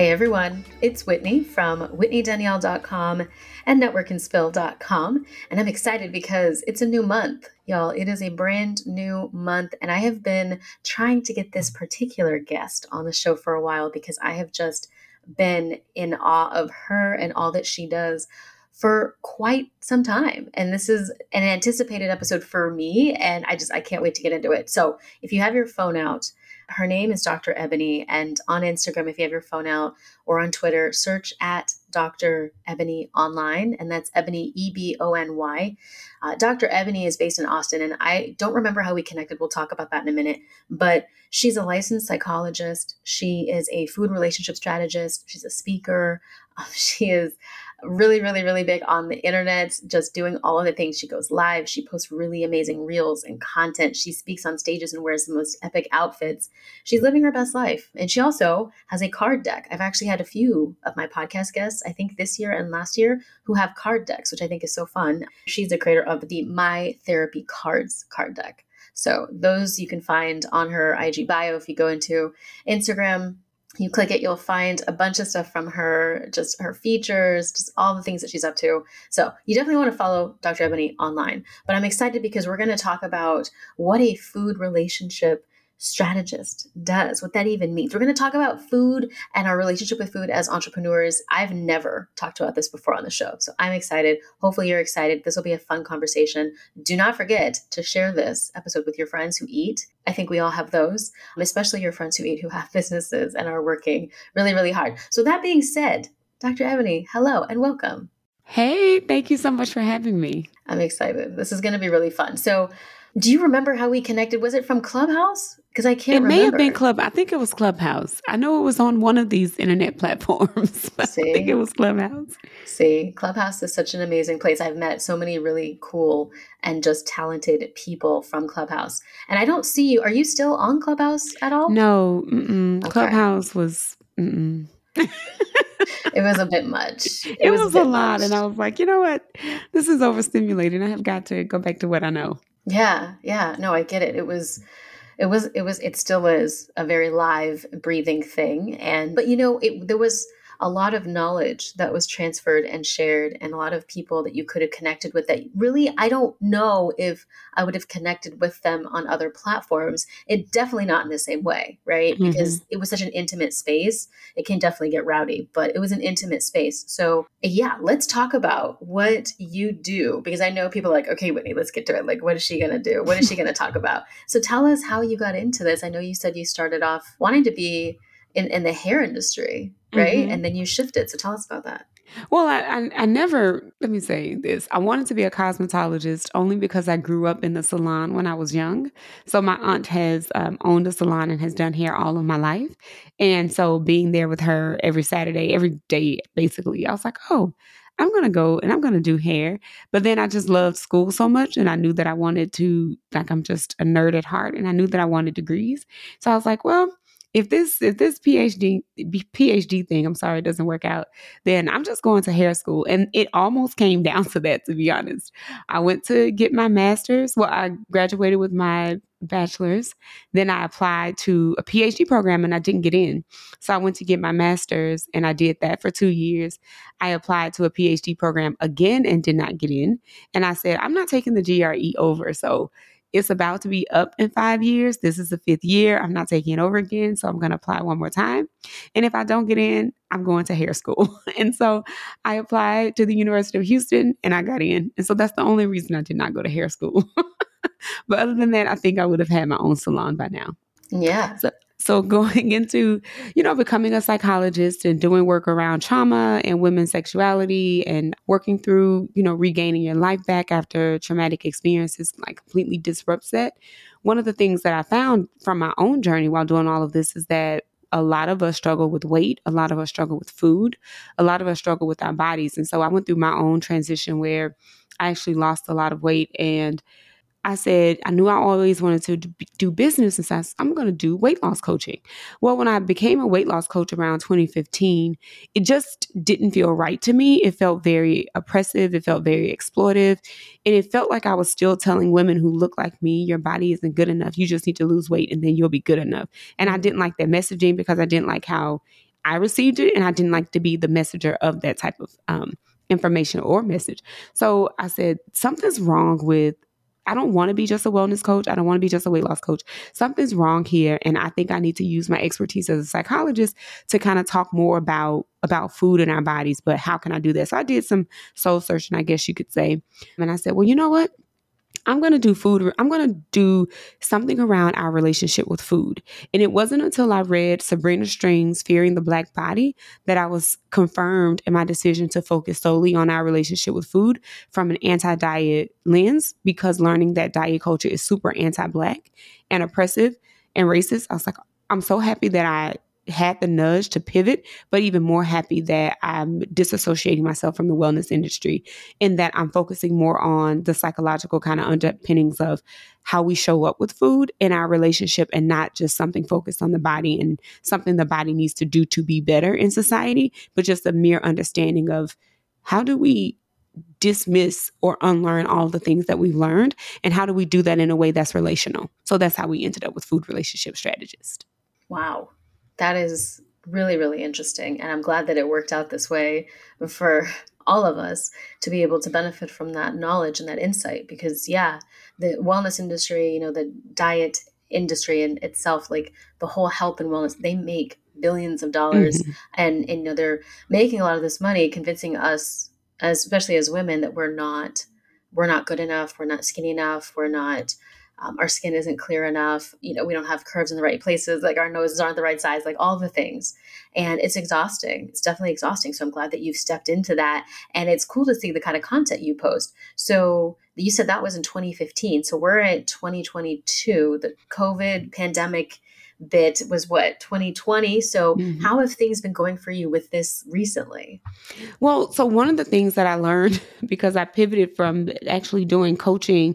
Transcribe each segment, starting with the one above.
Hey everyone, it's Whitney from WhitneyDanielle.com and NetworkandSpill.com. And I'm excited because it's a new month, y'all. It is a brand new month. And I have been trying to get this particular guest on the show for a while because I have just been in awe of her and all that she does for quite some time. And this is an anticipated episode for me. And I just, I can't wait to get into it. So if you have your phone out, her name is Dr. Ebony. And on Instagram, if you have your phone out, or on Twitter, search at Dr. Ebony Online, and that's Ebony, E B O N Y. Uh, Dr. Ebony is based in Austin, and I don't remember how we connected. We'll talk about that in a minute. But she's a licensed psychologist. She is a food relationship strategist. She's a speaker. she is really, really, really big on the internet, just doing all of the things. She goes live, she posts really amazing reels and content. She speaks on stages and wears the most epic outfits. She's living her best life. And she also has a card deck. I've actually had a few of my podcast guests, I think this year and last year, who have card decks, which I think is so fun. She's the creator of the My Therapy Cards card deck. So those you can find on her IG bio if you go into Instagram, you click it, you'll find a bunch of stuff from her, just her features, just all the things that she's up to. So you definitely want to follow Dr. Ebony online. But I'm excited because we're going to talk about what a food relationship strategist does, what that even means. We're going to talk about food and our relationship with food as entrepreneurs. I've never talked about this before on the show, so I'm excited. Hopefully, you're excited. This will be a fun conversation. Do not forget to share this episode with your friends who eat. I think we all have those, especially your friends who eat who have businesses and are working really, really hard. So, that being said, Dr. Ebony, hello and welcome. Hey, thank you so much for having me. I'm excited. This is going to be really fun. So, do you remember how we connected? Was it from Clubhouse? Because I can't. It may remember. have been Club. I think it was Clubhouse. I know it was on one of these internet platforms. I think it was Clubhouse. See, Clubhouse is such an amazing place. I've met so many really cool and just talented people from Clubhouse. And I don't see you. Are you still on Clubhouse at all? No, okay. Clubhouse was. it was a bit much. It, it was, was, a, a lot. Much. And I was like, you know what? This is overstimulating. I have got to go back to what I know. Yeah, yeah. No, I get it. It was it was it was it still is a very live breathing thing. And but you know it there was a lot of knowledge that was transferred and shared and a lot of people that you could have connected with that really I don't know if I would have connected with them on other platforms. It definitely not in the same way, right? Mm-hmm. Because it was such an intimate space. It can definitely get rowdy, but it was an intimate space. So, yeah, let's talk about what you do because I know people are like, okay, Whitney, let's get to it. Like, what is she going to do? What is she going to talk about? So, tell us how you got into this. I know you said you started off wanting to be in, in the hair industry, right? Mm-hmm. And then you shifted. So tell us about that. Well, I, I, I never, let me say this. I wanted to be a cosmetologist only because I grew up in the salon when I was young. So my aunt has um, owned a salon and has done hair all of my life. And so being there with her every Saturday, every day, basically, I was like, oh, I'm going to go and I'm going to do hair. But then I just loved school so much and I knew that I wanted to, like, I'm just a nerd at heart and I knew that I wanted degrees. So I was like, well, if this if this PhD PhD thing, I'm sorry, doesn't work out, then I'm just going to hair school. And it almost came down to that, to be honest. I went to get my master's. Well, I graduated with my bachelor's. Then I applied to a PhD program and I didn't get in. So I went to get my master's and I did that for two years. I applied to a PhD program again and did not get in. And I said, I'm not taking the GRE over. So it's about to be up in five years. This is the fifth year. I'm not taking it over again. So I'm going to apply one more time. And if I don't get in, I'm going to hair school. and so I applied to the University of Houston and I got in. And so that's the only reason I did not go to hair school. but other than that, I think I would have had my own salon by now. Yeah. So, So going into, you know, becoming a psychologist and doing work around trauma and women's sexuality and working through, you know, regaining your life back after traumatic experiences like completely disrupts that. One of the things that I found from my own journey while doing all of this is that a lot of us struggle with weight, a lot of us struggle with food, a lot of us struggle with our bodies. And so I went through my own transition where I actually lost a lot of weight and I said, I knew I always wanted to do business and said, I'm going to do weight loss coaching. Well, when I became a weight loss coach around 2015, it just didn't feel right to me. It felt very oppressive. It felt very exploitive. And it felt like I was still telling women who look like me, your body isn't good enough. You just need to lose weight and then you'll be good enough. And I didn't like that messaging because I didn't like how I received it. And I didn't like to be the messenger of that type of um, information or message. So I said, something's wrong with I don't want to be just a wellness coach. I don't want to be just a weight loss coach. Something's wrong here. And I think I need to use my expertise as a psychologist to kind of talk more about about food in our bodies. But how can I do this? So I did some soul searching, I guess you could say. And I said, well, you know what? I'm going to do food. I'm going to do something around our relationship with food. And it wasn't until I read Sabrina Strings' Fearing the Black Body that I was confirmed in my decision to focus solely on our relationship with food from an anti diet lens because learning that diet culture is super anti black and oppressive and racist. I was like, I'm so happy that I had the nudge to pivot, but even more happy that I'm disassociating myself from the wellness industry and that I'm focusing more on the psychological kind of underpinnings of how we show up with food in our relationship and not just something focused on the body and something the body needs to do to be better in society, but just a mere understanding of how do we dismiss or unlearn all the things that we've learned and how do we do that in a way that's relational. So that's how we ended up with food relationship strategist. Wow that is really, really interesting. And I'm glad that it worked out this way for all of us to be able to benefit from that knowledge and that insight. Because, yeah, the wellness industry, you know, the diet industry in itself, like the whole health and wellness, they make billions of dollars. Mm-hmm. And, and, you know, they're making a lot of this money convincing us, especially as women, that we're not. We're not good enough. We're not skinny enough. We're not um, our skin isn't clear enough you know we don't have curves in the right places like our noses aren't the right size like all the things. And it's exhausting. It's definitely exhausting. So i'm glad that you've stepped into that. And it's cool to see the kind of content you post. So you said that was in 2015 so we're at 2022 the covid pandemic bit was what 2020 so mm-hmm. how have things been going for you with this recently? Well so one of the things that i learned because i pivoted from actually doing coaching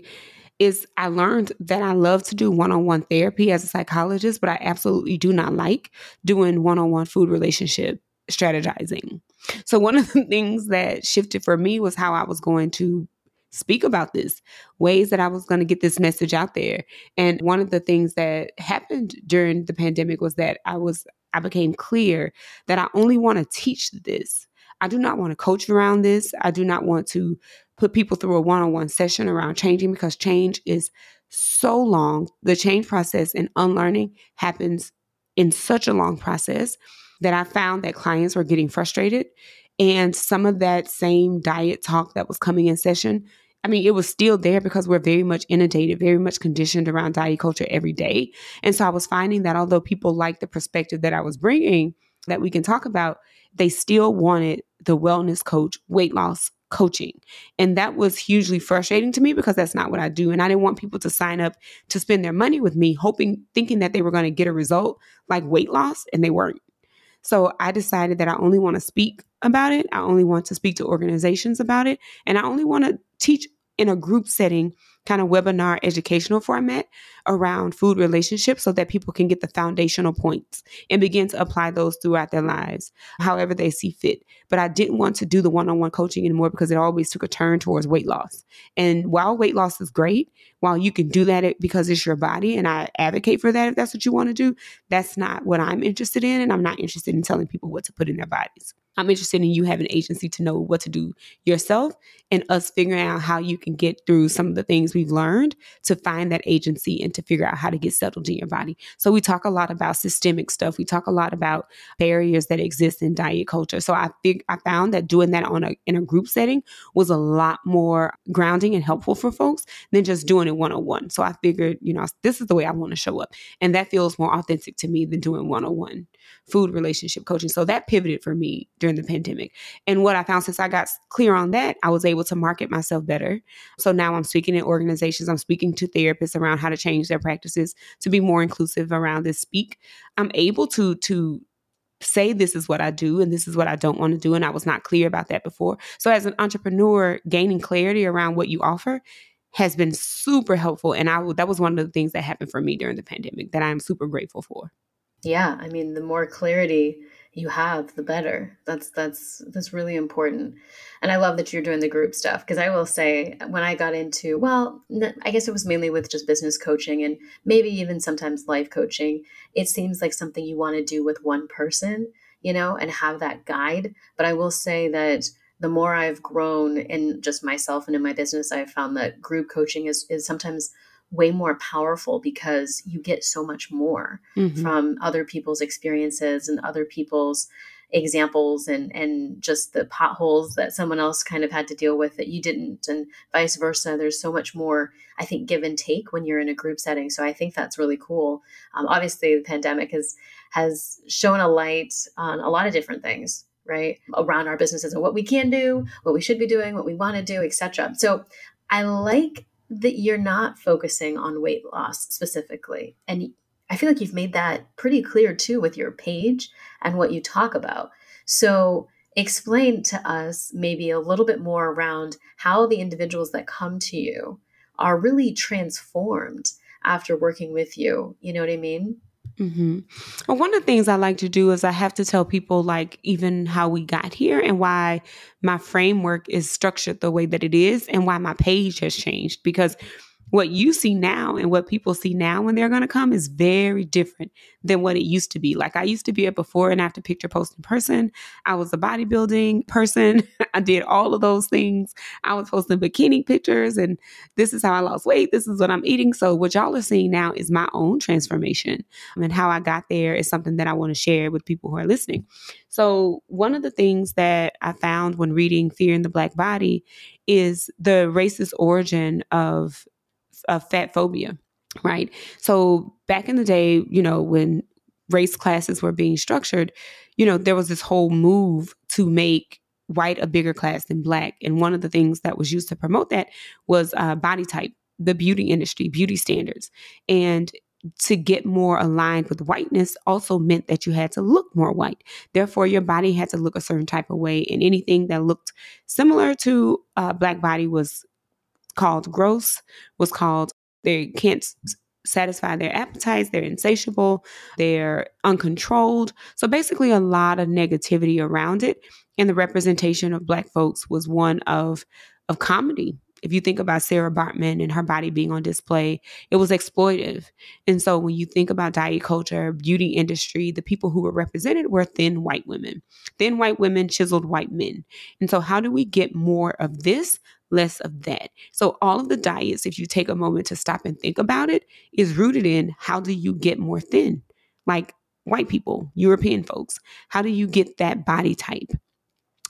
is I learned that I love to do one on one therapy as a psychologist, but I absolutely do not like doing one on one food relationship strategizing. So, one of the things that shifted for me was how I was going to speak about this, ways that I was going to get this message out there. And one of the things that happened during the pandemic was that I was I became clear that I only want to teach this. I do not want to coach around this. I do not want to put people through a one on one session around changing because change is so long. The change process and unlearning happens in such a long process that I found that clients were getting frustrated. And some of that same diet talk that was coming in session, I mean, it was still there because we're very much inundated, very much conditioned around diet culture every day. And so I was finding that although people liked the perspective that I was bringing, that we can talk about, they still wanted the wellness coach, weight loss coaching. And that was hugely frustrating to me because that's not what I do. And I didn't want people to sign up to spend their money with me, hoping, thinking that they were going to get a result like weight loss, and they weren't. So I decided that I only want to speak about it. I only want to speak to organizations about it. And I only want to teach in a group setting kind of webinar educational format around food relationships so that people can get the foundational points and begin to apply those throughout their lives, however they see fit. But I didn't want to do the one on one coaching anymore because it always took a turn towards weight loss. And while weight loss is great, while you can do that because it's your body, and I advocate for that if that's what you want to do, that's not what I'm interested in. And I'm not interested in telling people what to put in their bodies. I'm interested in you having agency to know what to do yourself and us figuring out how you can get through some of the things we've learned to find that agency and to figure out how to get settled in your body. So we talk a lot about systemic stuff. We talk a lot about barriers that exist in diet culture. So I think I found that doing that on a in a group setting was a lot more grounding and helpful for folks than just doing it one on one. So I figured, you know, this is the way I want to show up. And that feels more authentic to me than doing one on one food relationship coaching. So that pivoted for me during the pandemic. And what I found since I got clear on that, I was able to market myself better. So now I'm speaking in organizations, I'm speaking to therapists around how to change their practices to be more inclusive around this speak. I'm able to to say this is what I do and this is what I don't want to do and I was not clear about that before. So as an entrepreneur, gaining clarity around what you offer has been super helpful and I that was one of the things that happened for me during the pandemic that I'm super grateful for. Yeah, I mean, the more clarity you have, the better. That's that's that's really important. And I love that you're doing the group stuff because I will say when I got into, well, I guess it was mainly with just business coaching and maybe even sometimes life coaching, it seems like something you want to do with one person, you know, and have that guide. But I will say that the more I've grown in just myself and in my business, I've found that group coaching is is sometimes way more powerful because you get so much more mm-hmm. from other people's experiences and other people's examples and and just the potholes that someone else kind of had to deal with that you didn't and vice versa. There's so much more i think give and take when you're in a group setting. So i think that's really cool. Um, obviously the pandemic has has shown a light on a lot of different things right around our businesses and what we can do what we should be doing what we want to do etc so i like that you're not focusing on weight loss specifically. And I feel like you've made that pretty clear too with your page and what you talk about. So, explain to us maybe a little bit more around how the individuals that come to you are really transformed after working with you. You know what I mean? Mm-hmm. Well, one of the things I like to do is I have to tell people, like, even how we got here and why my framework is structured the way that it is and why my page has changed. Because what you see now and what people see now when they're going to come is very different than what it used to be. Like I used to be a before and after picture posting person. I was a bodybuilding person. I did all of those things. I was posting bikini pictures and this is how I lost weight. This is what I'm eating. So what y'all are seeing now is my own transformation. and how I got there is something that I want to share with people who are listening. So one of the things that I found when reading Fearing the Black Body is the racist origin of of fat phobia, right? So back in the day, you know, when race classes were being structured, you know, there was this whole move to make white a bigger class than black. And one of the things that was used to promote that was uh, body type, the beauty industry, beauty standards. And to get more aligned with whiteness also meant that you had to look more white. Therefore, your body had to look a certain type of way, and anything that looked similar to a black body was called gross, was called they can't satisfy their appetites, they're insatiable, they're uncontrolled. So basically, a lot of negativity around it. And the representation of Black folks was one of, of comedy. If you think about Sarah Baartman and her body being on display, it was exploitive. And so when you think about diet culture, beauty industry, the people who were represented were thin white women, thin white women, chiseled white men. And so, how do we get more of this less of that. So, all of the diets, if you take a moment to stop and think about it, is rooted in how do you get more thin? Like white people, European folks, how do you get that body type?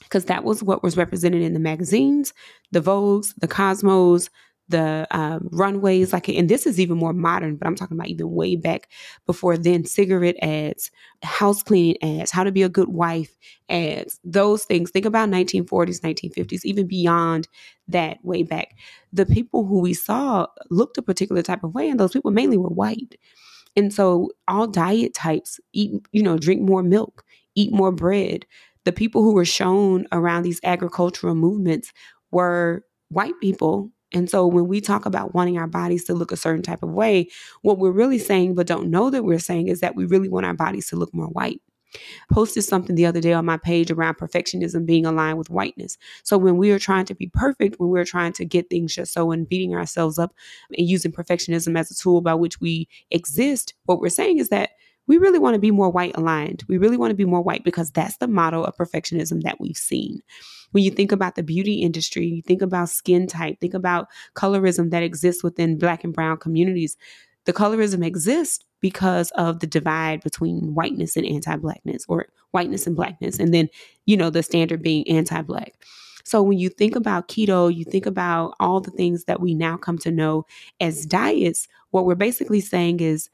Because that was what was represented in the magazines, the Vogues, the Cosmos, the um, runways like and this is even more modern but i'm talking about even way back before then cigarette ads house cleaning ads how to be a good wife ads those things. Think about 1940s 1950s even beyond that way back. The people who we saw looked a particular type of way and those people mainly were white. And so all diet types eat you know drink more milk eat more bread. The people who were shown around these agricultural movements were white people and so when we talk about wanting our bodies to look a certain type of way, what we're really saying, but don't know that we're saying, is that we really want our bodies to look more white. Posted something the other day on my page around perfectionism being aligned with whiteness. So when we are trying to be perfect, when we're trying to get things just so and beating ourselves up and using perfectionism as a tool by which we exist, what we're saying is that we really want to be more white aligned. We really want to be more white because that's the model of perfectionism that we've seen. When you think about the beauty industry, you think about skin type, think about colorism that exists within black and brown communities. The colorism exists because of the divide between whiteness and anti-blackness or whiteness and blackness and then you know the standard being anti-black so when you think about keto, you think about all the things that we now come to know as diets, what we're basically saying is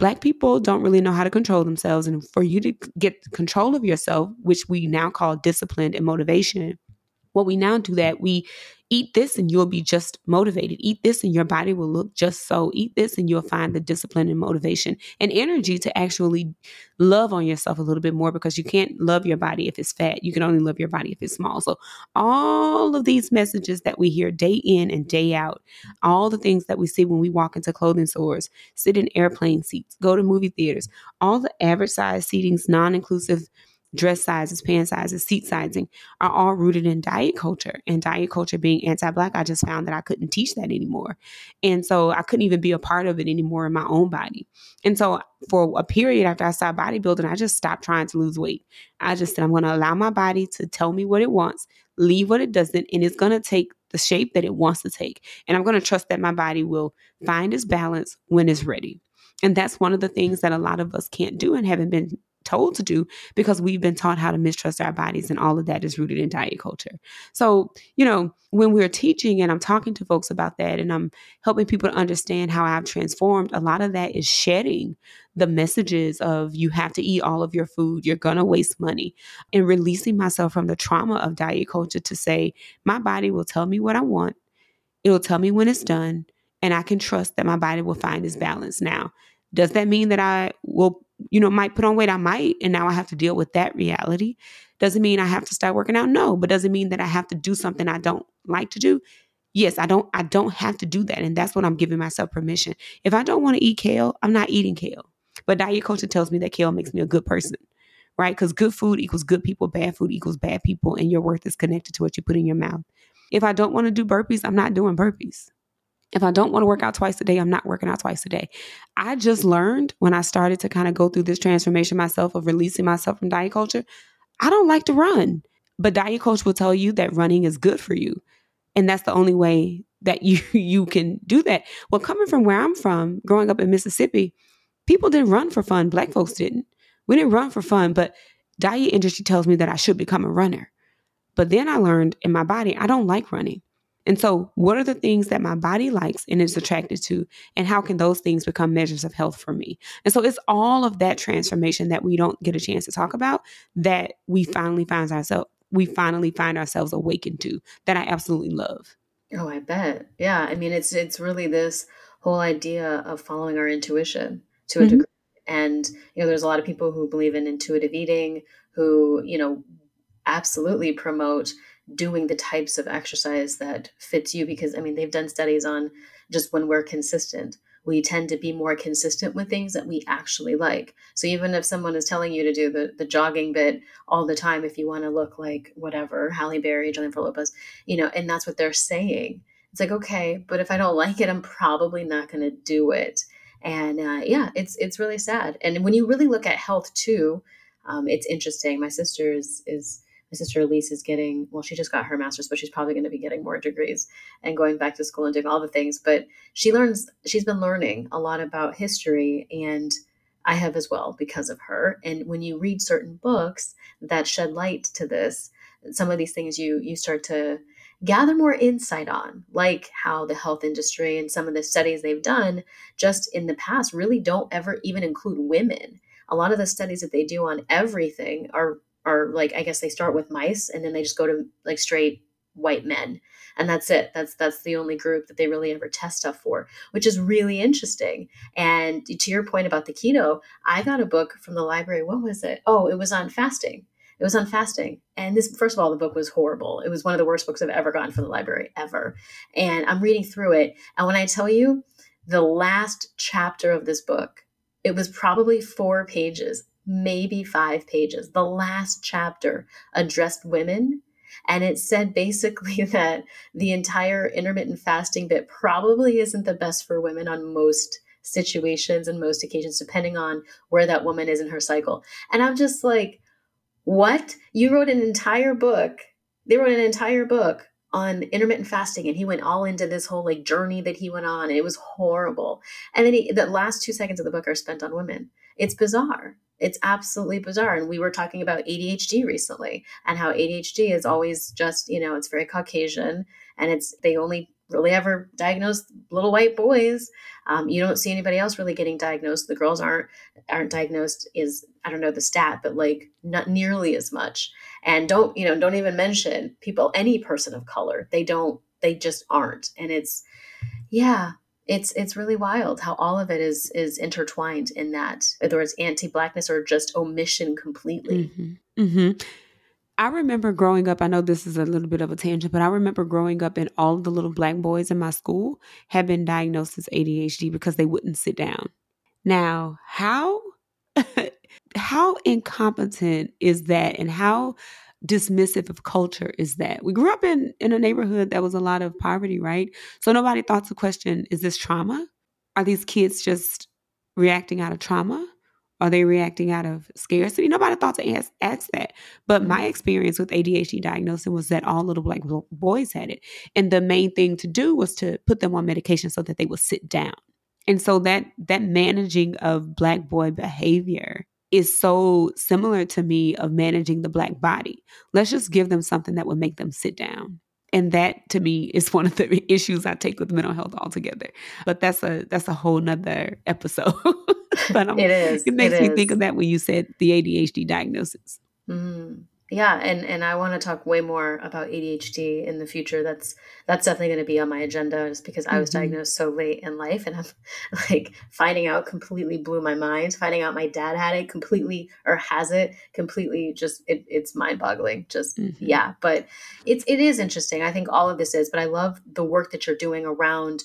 Black people don't really know how to control themselves. And for you to get control of yourself, which we now call discipline and motivation, what we now do that we eat this and you'll be just motivated. Eat this and your body will look just so. Eat this and you'll find the discipline and motivation and energy to actually love on yourself a little bit more because you can't love your body if it's fat. You can only love your body if it's small. So, all of these messages that we hear day in and day out, all the things that we see when we walk into clothing stores, sit in airplane seats, go to movie theaters, all the average size seatings, non inclusive dress sizes, pant sizes, seat sizing are all rooted in diet culture. And diet culture being anti black, I just found that I couldn't teach that anymore. And so I couldn't even be a part of it anymore in my own body. And so for a period after I started bodybuilding, I just stopped trying to lose weight. I just said, I'm going to allow my body to tell me what it wants, leave what it doesn't, and it's going to take the shape that it wants to take. And I'm going to trust that my body will find its balance when it's ready. And that's one of the things that a lot of us can't do and haven't been told to do because we've been taught how to mistrust our bodies and all of that is rooted in diet culture. So, you know, when we're teaching and I'm talking to folks about that and I'm helping people to understand how I've transformed, a lot of that is shedding the messages of you have to eat all of your food, you're going to waste money, and releasing myself from the trauma of diet culture to say, my body will tell me what I want. It will tell me when it's done, and I can trust that my body will find its balance. Now, does that mean that I will you know, might put on weight, I might, and now I have to deal with that reality. Doesn't mean I have to start working out, no, but doesn't mean that I have to do something I don't like to do. Yes, I don't I don't have to do that. And that's what I'm giving myself permission. If I don't want to eat kale, I'm not eating kale. But diet culture tells me that kale makes me a good person. Right? Because good food equals good people, bad food equals bad people, and your worth is connected to what you put in your mouth. If I don't want to do burpees, I'm not doing burpees. If I don't want to work out twice a day, I'm not working out twice a day. I just learned when I started to kind of go through this transformation myself of releasing myself from diet culture, I don't like to run. But diet culture will tell you that running is good for you. And that's the only way that you you can do that. Well, coming from where I'm from, growing up in Mississippi, people didn't run for fun. Black folks didn't. We didn't run for fun, but diet industry tells me that I should become a runner. But then I learned in my body, I don't like running. And so, what are the things that my body likes and is attracted to? And how can those things become measures of health for me? And so, it's all of that transformation that we don't get a chance to talk about that we finally find ourselves we finally find ourselves awakened to that I absolutely love. Oh, I bet. Yeah, I mean, it's it's really this whole idea of following our intuition to a mm-hmm. degree. And you know, there's a lot of people who believe in intuitive eating, who you know absolutely promote doing the types of exercise that fits you because i mean they've done studies on just when we're consistent. We tend to be more consistent with things that we actually like. So even if someone is telling you to do the, the jogging bit all the time if you want to look like whatever halle berry jennifer lopez you know and that's what they're saying. It's like okay but if i don't like it i'm probably not going to do it. And uh, yeah it's it's really sad. And when you really look at health too um, it's interesting. My sister is is my sister Elise is getting, well, she just got her master's, but she's probably going to be getting more degrees and going back to school and doing all the things. But she learns, she's been learning a lot about history and I have as well because of her. And when you read certain books that shed light to this, some of these things you you start to gather more insight on, like how the health industry and some of the studies they've done just in the past really don't ever even include women. A lot of the studies that they do on everything are are like I guess they start with mice and then they just go to like straight white men. And that's it. That's that's the only group that they really ever test stuff for which is really interesting. And to your point about the keto i got a book from the library. What was it? Oh it was on fasting. It was on fasting. And this first of all the book was horrible. It was one of the worst books i've ever gotten from the library ever. And i'm reading through it. And when i tell you the last chapter of this book it was probably four pages maybe five pages. The last chapter addressed women. And it said basically that the entire intermittent fasting bit probably isn't the best for women on most situations and most occasions, depending on where that woman is in her cycle. And I'm just like, what? You wrote an entire book they wrote an entire book on intermittent fasting and he went all into this whole like journey that he went on and it was horrible and then he, the last two seconds of the book are spent on women it's bizarre it's absolutely bizarre and we were talking about adhd recently and how adhd is always just you know it's very caucasian and it's they only really ever diagnose little white boys. Um, you don't see anybody else really getting diagnosed. The girls aren't aren't diagnosed is i don't know the stat but like not nearly as much. And don't you know don't even mention people any person of color they don't they just aren't. And it's yeah it's it's really wild how all of it is is intertwined in that whether it's anti-blackness or just omission completely mm-hmm. Mm-hmm. I remember growing up, I know this is a little bit of a tangent, but I remember growing up and all the little black boys in my school had been diagnosed as ADHD because they wouldn't sit down. Now, how how incompetent is that and how dismissive of culture is that? We grew up in in a neighborhood that was a lot of poverty, right? So nobody thought to question, is this trauma? Are these kids just reacting out of trauma? Are they reacting out of scarcity? Nobody thought to ask, ask that. But my experience with ADHD diagnosis was that all little black boys had it. And the main thing to do was to put them on medication so that they would sit down. And so that that managing of black boy behavior is so similar to me of managing the black body. Let's just give them something that would make them sit down. And that to me is one of the issues I take with mental health altogether. But that's a that's a whole nother episode. but I'm, it is. It makes it me is. think of that when you said the ADHD diagnosis. Mm. Yeah, and and I want to talk way more about ADHD in the future. That's that's definitely going to be on my agenda, just because I was mm-hmm. diagnosed so late in life, and I'm like finding out completely blew my mind. Finding out my dad had it completely or has it completely, just it, it's mind boggling. Just mm-hmm. yeah, but it's it is interesting. I think all of this is, but I love the work that you're doing around.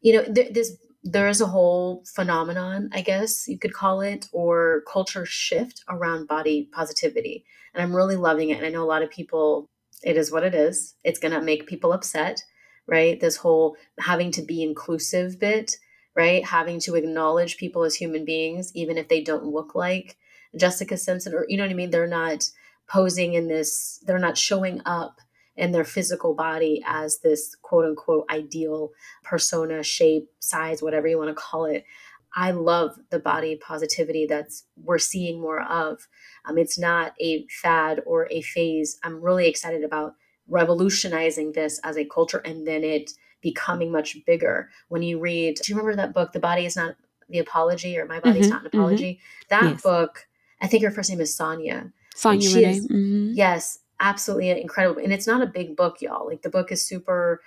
You know, th- this there is a whole phenomenon, I guess you could call it, or culture shift around body positivity. And I'm really loving it. And I know a lot of people, it is what it is. It's going to make people upset, right? This whole having to be inclusive bit, right? Having to acknowledge people as human beings, even if they don't look like Jessica Simpson, or you know what I mean? They're not posing in this, they're not showing up in their physical body as this quote unquote ideal persona, shape, size, whatever you want to call it. I love the body positivity that's we're seeing more of. Um, it's not a fad or a phase. I'm really excited about revolutionizing this as a culture and then it becoming much bigger. When you read, do you remember that book, The Body is Not the Apology or My Body's mm-hmm, Not an mm-hmm. Apology? Mm-hmm. That yes. book, I think her first name is Sonya. Sonya Renee. Mm-hmm. Yes, absolutely incredible. And it's not a big book, y'all. Like the book is super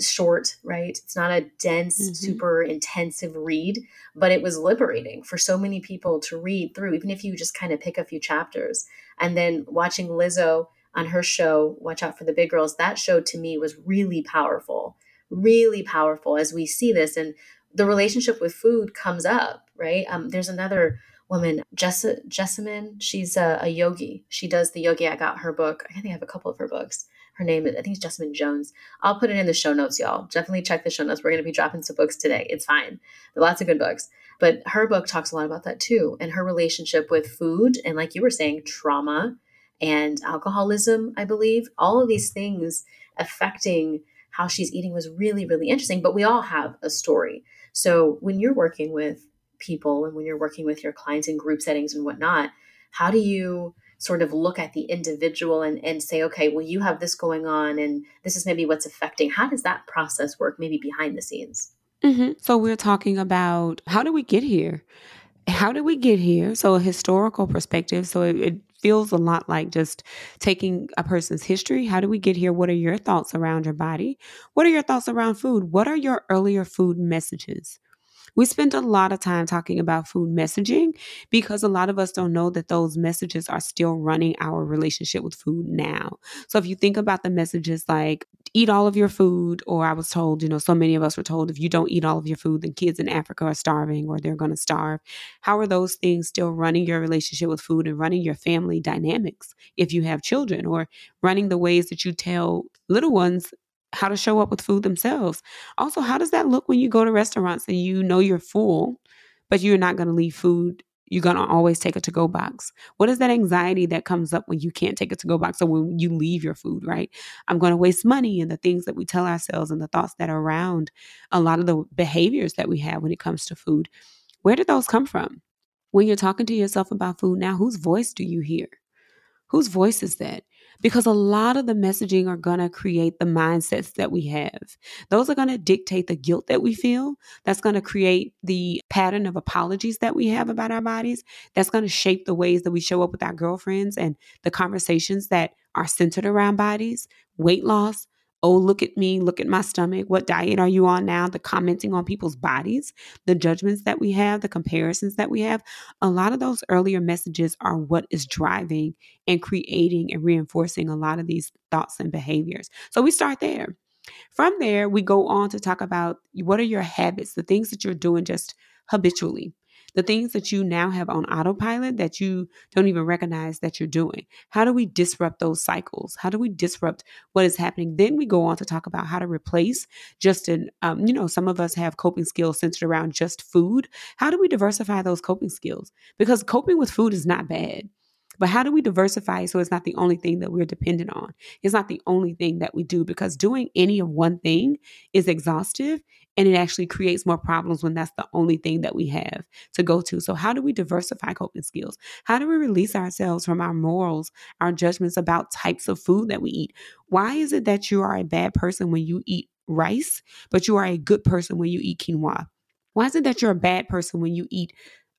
short, right? It's not a dense, mm-hmm. super intensive read, but it was liberating for so many people to read through, even if you just kind of pick a few chapters. And then watching Lizzo on her show, Watch Out for the Big Grrrls, that show to me was really powerful, really powerful as we see this. And the relationship with food comes up, right? Um, there's another woman, Jess- Jessamyn. She's a, a, yogi. She does the yogi. I got her book. I think I have a couple of her books. Her name is, I think it's Jessamyn Jones. I'll put it in the show notes, y'all. Definitely check the show notes. We're going to be dropping some books today. It's fine. Lots of good books. But her book talks a lot about that too, and her relationship with food. And like you were saying, trauma and alcoholism, I believe. All of these things affecting how she's eating was really, really interesting. But we all have a story. So when you're working with people and when you're working with your clients in group settings and whatnot, how do you sort of look at the individual and, and say, okay, well, you have this going on and this is maybe what's affecting. How does that process work, maybe behind the scenes? Mm-hmm. So we're talking about how do we get here? How did we get here? So a historical perspective. So it, it feels a lot like just taking a person's history. How do we get here? What are your thoughts around your body? What are your thoughts around food? What are your earlier food messages? We spend a lot of time talking about food messaging because a lot of us don't know that those messages are still running our relationship with food now. So if you think about the messages like eat all of your food, or I was told, you know, so many of us were told if you don't eat all of your food, then kids in Africa are starving or they're going to starve. How are those things still running your relationship with food and running your family dynamics if you have children or running the ways that you tell little ones how to show up with food themselves. Also, how does that look when you go to restaurants and you know you're full, but you're not going to leave food you're going to always take a to go box? What is that anxiety that comes up when you can't take a to go box or when you leave your food, right? I'm going to waste money and the things that we tell ourselves and the thoughts that are around a lot of the behaviors that we have when it comes to food. Where did those come from? When you're talking to yourself about food now, whose voice do you hear? Whose voice is that? Because a lot of the messaging are going to create the mindsets that we have. Those are going to dictate the guilt that we feel. That's going to create the pattern of apologies that we have about our bodies. That's going to shape the ways that we show up with our girlfriends and the conversations that are centered around bodies, weight loss, oh, look at me, look at my stomach. What diet are you on now? The commenting on people's bodies, the judgments that we have, the comparisons that we have. A lot of those earlier messages are what is driving and creating and reinforcing a lot of these thoughts and behaviors. So we start there. From there, we go on to talk about what are your habits, the things that you're doing just habitually the things that you now have on autopilot that you don't even recognize that you're doing. How do we disrupt those cycles? How do we disrupt what is happening? Then we go on to talk about how to replace just in, um, you know, some of us have coping skills centered around just food. How do we diversify those coping skills? Because coping with food is not bad. But how do we diversify so it's not the only thing that we're dependent on? It's not the only thing that we do because doing any of one thing is exhaustive and it actually creates more problems when that's the only thing that we have to go to. So, how do we diversify coping skills? How do we release ourselves from our morals, our judgments about types of food that we eat? Why is it that you are a bad person when you eat rice, but you are a good person when you eat quinoa? Why is it that you're a bad person when you eat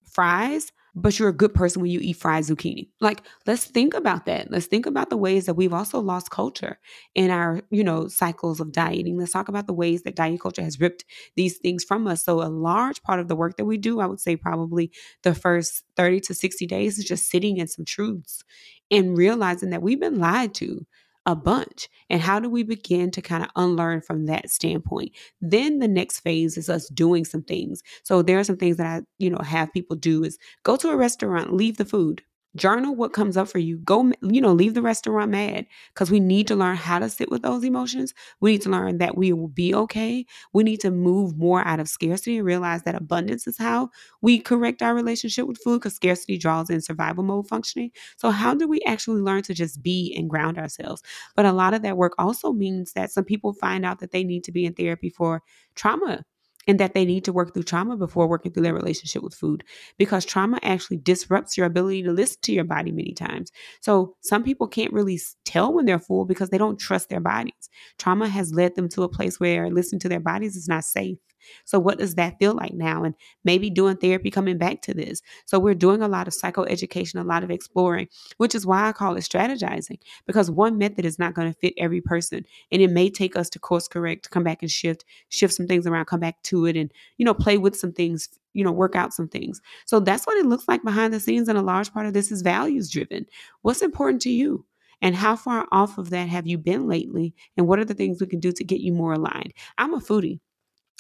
fries, but you're a good person when you eat fried zucchini. Like, let's think about that. Let's think about the ways that we've also lost culture in our, you know, cycles of dieting. Let's talk about the ways that diet culture has ripped these things from us. So, a large part of the work that we do, I would say probably the first 30 to 60 days is just sitting in some truths and realizing that we've been lied to a bunch. And how do we begin to kind of unlearn from that standpoint? Then the next phase is us doing some things. So there are some things that I, you know, have people do is go to a restaurant, leave the food, journal what comes up for you. Go you know leave the restaurant mad because we need to learn how to sit with those emotions. We need to learn that we will be okay. We need to move more out of scarcity and realize that abundance is how we correct our relationship with food because scarcity draws in survival mode functioning. So how do we actually learn to just be and ground ourselves? But a lot of that work also means that some people find out that they need to be in therapy for trauma and that they need to work through trauma before working through their relationship with food because trauma actually disrupts your ability to listen to your body many times. So some people can't really tell when they're full because they don't trust their bodies. Trauma has led them to a place where listening to their bodies is not safe. So, what does that feel like now? And maybe doing therapy coming back to this. So, we're doing a lot of psychoeducation, a lot of exploring, which is why I call it strategizing, because one method is not going to fit every person. And it may take us to course correct, come back and shift, shift some things around, come back to it, and, you know, play with some things, you know, work out some things. So, that's what it looks like behind the scenes. And a large part of this is values driven. What's important to you? And how far off of that have you been lately? And what are the things we can do to get you more aligned? I'm a foodie.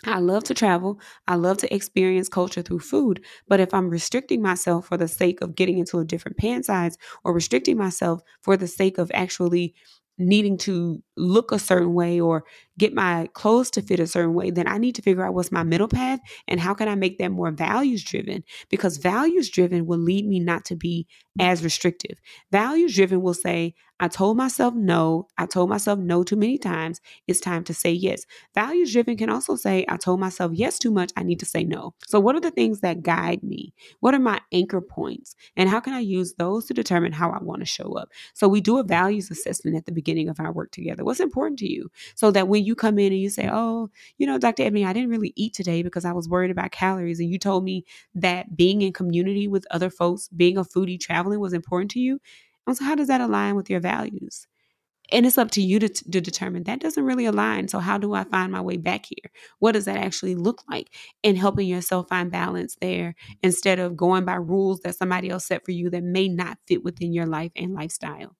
I love to travel. I love to experience culture through food. But if I'm restricting myself for the sake of getting into a different pant size or restricting myself for the sake of actually needing to look a certain way or get my clothes to fit a certain way, then I need to figure out what's my middle path and how can I make that more values driven? Because values driven will lead me not to be as restrictive. Values driven will say, I told myself no. I told myself no too many times. It's time to say yes. Values driven can also say, I told myself yes too much. I need to say no. So, what are the things that guide me? What are my anchor points? And how can I use those to determine how I want to show up? So, we do a values assessment at the beginning of our work together. What's important to you? So that when you come in and you say, Oh, you know, Dr. Ebony, I didn't really eat today because I was worried about calories. And you told me that being in community with other folks, being a foodie, traveling was important to you so, how does that align with your values? And it's up to you to, to determine that doesn't really align. So, how do I find my way back here? What does that actually look like? And helping yourself find balance there instead of going by rules that somebody else set for you that may not fit within your life and lifestyle.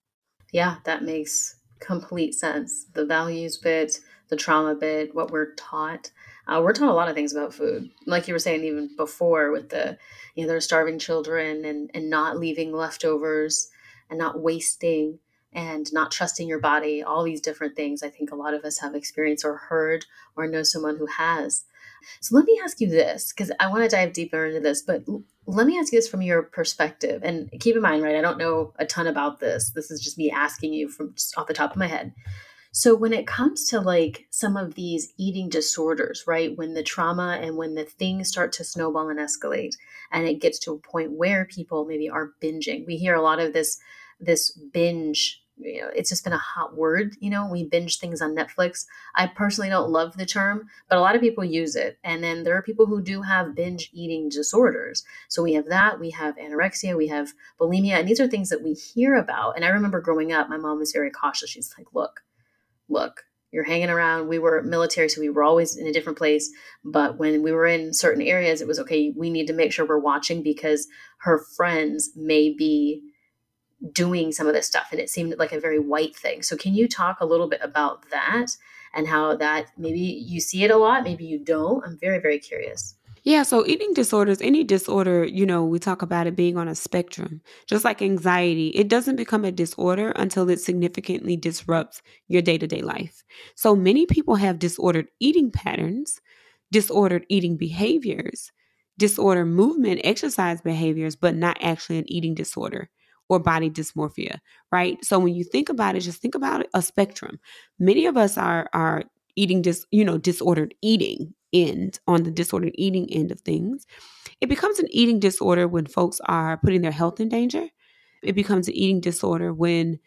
Yeah, that makes complete sense. The values bit, the trauma bit, what we're taught. Uh, we're taught a lot of things about food, like you were saying even before with the, you know, there's starving children and and not leaving leftovers and not wasting and not trusting your body, all these different things. I think a lot of us have experienced or heard or know someone who has. So let me ask you this, because I want to dive deeper into this, but let me ask you this from your perspective. And keep in mind, right, I don't know a ton about this. This is just me asking you from off the top of my head. So when it comes to like some of these eating disorders, right, when the trauma and when the things start to snowball and escalate, and it gets to a point where people maybe are binging, we hear a lot of this this binge you know, it's just been a hot word. You know, we binge things on Netflix. I personally don't love the term, but a lot of people use it. And then there are people who do have binge eating disorders. So we have that, we have anorexia, we have bulimia, and these are things that we hear about. And I remember growing up, my mom was very cautious. She's like, look, look, you're hanging around. We were military, so we were always in a different place. But when we were in certain areas, it was okay, we need to make sure we're watching because her friends may be doing some of this stuff and it seemed like a very white thing so can you talk a little bit about that and how that maybe you see it a lot maybe you don't i'm very very curious yeah, so eating disorders, any disorder, you know, we talk about it being on a spectrum. Just like anxiety, it doesn't become a disorder until it significantly disrupts your day to day life. So many people have disordered eating patterns, disordered eating behaviors, disordered movement, exercise behaviors, but not actually an eating disorder or body dysmorphia, right? So when you think about it, just think about a spectrum. Many of us are are eating dis, you know, disordered eating end on the disordered eating end of things. It becomes an eating disorder when folks are putting their health in danger. It becomes an eating disorder when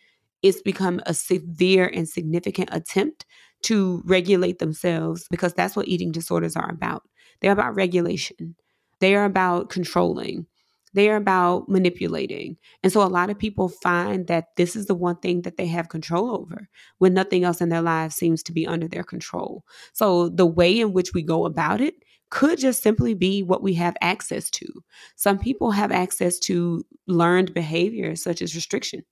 it's become a severe and significant attempt to regulate themselves because that's what eating disorders are about. They're about regulation. They are about controlling. They're about manipulating. And so a lot of people find that this is the one thing that they have control over when nothing else in their lives seems to be under their control. So the way in which we go about it could just simply be what we have access to. Some people have access to learned behaviors such as restriction.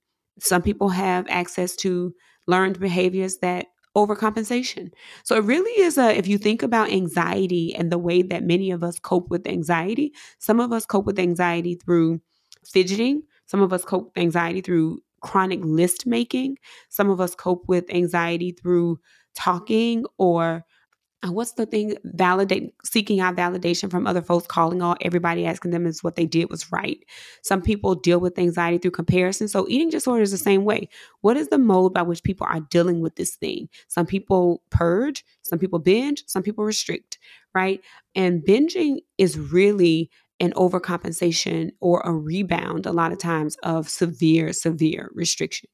Some people have access to learned behaviors that overcompensation. So it really is a, if you think about anxiety and the way that many of us cope with anxiety, some of us cope with anxiety through fidgeting, some of us cope with anxiety through chronic list making, some of us cope with anxiety through talking or Uh, what's the thing validate seeking out validation from other folks calling all everybody asking them is what they did was right. Some people deal with anxiety through comparison so eating disorder is the same way. What is the mode by which people are dealing with this thing? Some people purge some people binge some people restrict right? And binging is really an overcompensation or a rebound a lot of times of severe, severe restriction,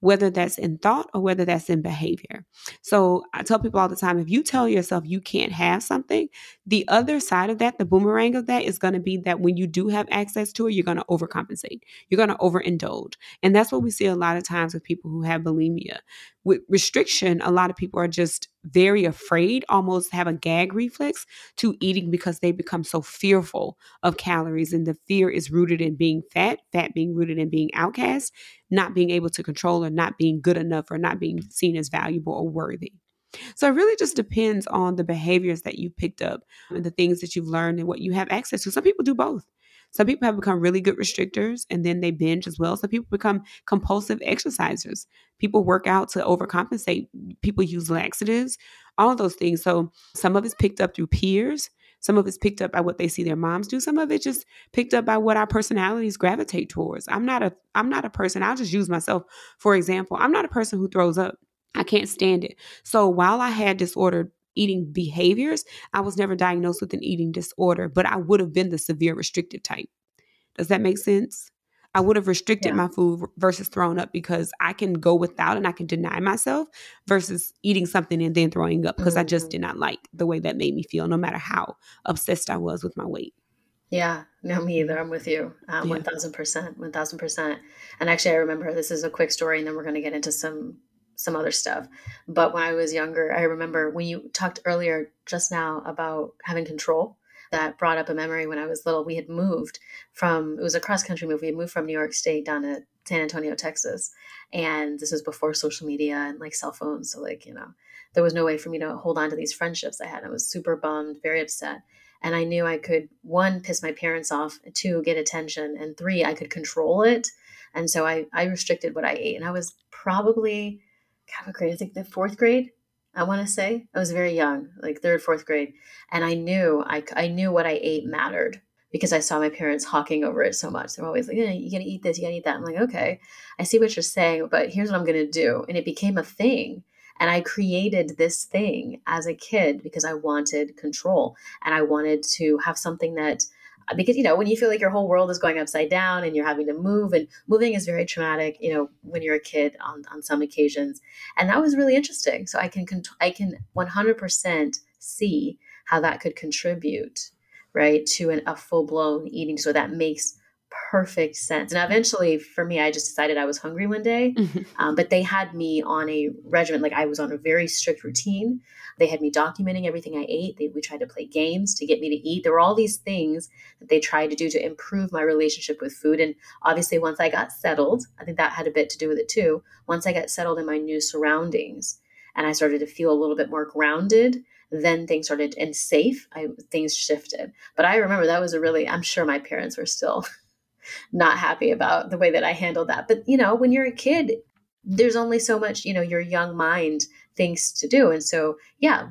whether that's in thought or whether that's in behavior. So I tell people all the time if you tell yourself you can't have something, the other side of that, the boomerang of that, is going to be that when you do have access to it, you're going to overcompensate. You're going to overindulge. And that's what we see a lot of times with people who have bulimia. With restriction, a lot of people are just very afraid, almost have a gag reflex to eating because they become so fearful of calories. And the fear is rooted in being fat, fat being rooted in being outcast, not being able to control or not being good enough or not being seen as valuable or worthy. So it really just depends on the behaviors that you picked up and the things that you've learned and what you have access to. Some people do both. Some people have become really good restrictors and then they binge as well. Some people become compulsive exercisers. People work out to overcompensate. People use laxatives, all of those things. So some of it's picked up through peers. Some of it's picked up by what they see their moms do. Some of it just picked up by what our personalities gravitate towards. I'm not a I'm not a person. I'll just use myself for example. I'm not a person who throws up. I can't stand it. So while I had disordered eating behaviors, I was never diagnosed with an eating disorder, but I would have been the severe restrictive type. Does that make sense? I would have restricted yeah. my food versus throwing up because I can go without and I can deny myself versus eating something and then throwing up because mm-hmm. I just mm-hmm. did not like the way that made me feel, no matter how obsessed I was with my weight. Yeah, no, me either. I'm with you. Um, yeah. 1000%. 1000%. And actually, I remember this is a quick story, and then we're going to get into some some other stuff. But when I was younger, I remember when you talked earlier just now about having control. That brought up a memory when I was little. We had moved from, it was a cross country move. We had moved from New York State down to San Antonio, Texas. And this was before social media and like cell phones. So, like, you know, there was no way for me to hold on to these friendships I had. I was super bummed, very upset. And I knew I could, one, piss my parents off, two, get attention, and three, I could control it. And so I, I restricted what I ate. And I was probably, what grade? I think the fourth grade. I want to say I was very young, like third, fourth grade, and I knew I, I knew what I ate mattered because I saw my parents hawking over it so much. They're always like, yeah, "You gotta eat this, you gotta eat that." I'm like, "Okay, I see what you're saying, but here's what I'm gonna do," and it became a thing. And I created this thing as a kid because I wanted control and I wanted to have something that because you know when you feel like your whole world is going upside down and you're having to move and moving is very traumatic you know when you're a kid on, on some occasions and that was really interesting so i can i can 100% see how that could contribute right to an, a full-blown eating so that makes perfect sense. And eventually, for me, I just decided I was hungry one day. Mm-hmm. Um, but they had me on a regimen, like I was on a very strict routine. They had me documenting everything I ate. They, we tried to play games to get me to eat. There were all these things that they tried to do to improve my relationship with food. And obviously, once I got settled, I think that had a bit to do with it too. Once I got settled in my new surroundings and I started to feel a little bit more grounded, then things started and safe. I things shifted. But I remember that was a really. I'm sure my parents were still not happy about the way that I handled that. But, you know, when you're a kid, there's only so much, you know, your young mind thinks to do. And so, yeah,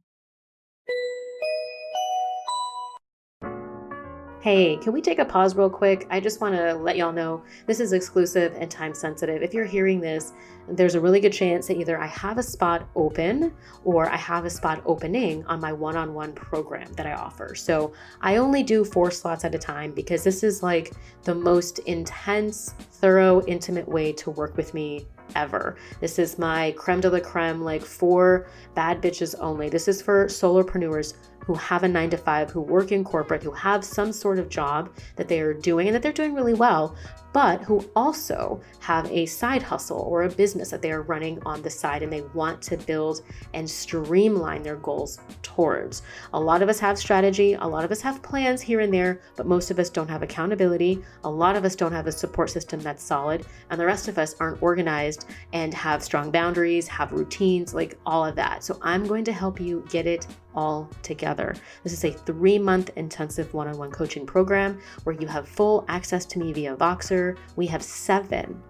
Hey, can we take a pause real quick? I just want to let y'all know this is exclusive and time sensitive. If you're hearing this, there's a really good chance that either I have a spot open or I have a spot opening on my one on one program that I offer. So I only do four slots at a time because this is like the most intense, thorough, intimate way to work with me ever. This is my creme de la creme, like for bad bitches only. This is for solopreneurs who have a nine to five, who work in corporate, who have some sort of job that they are doing and that they're doing really well, but who also have a side hustle or a business that they are running on the side and they want to build and streamline their goals towards. A lot of us have strategy, a lot of us have plans here and there, but most of us don't have accountability. A lot of us don't have a support system that's solid, and the rest of us aren't organized and have strong boundaries, have routines, like all of that. So I'm going to help you get it all together. This is a three month intensive one on one coaching program where you have full access to me via Voxer. We have seven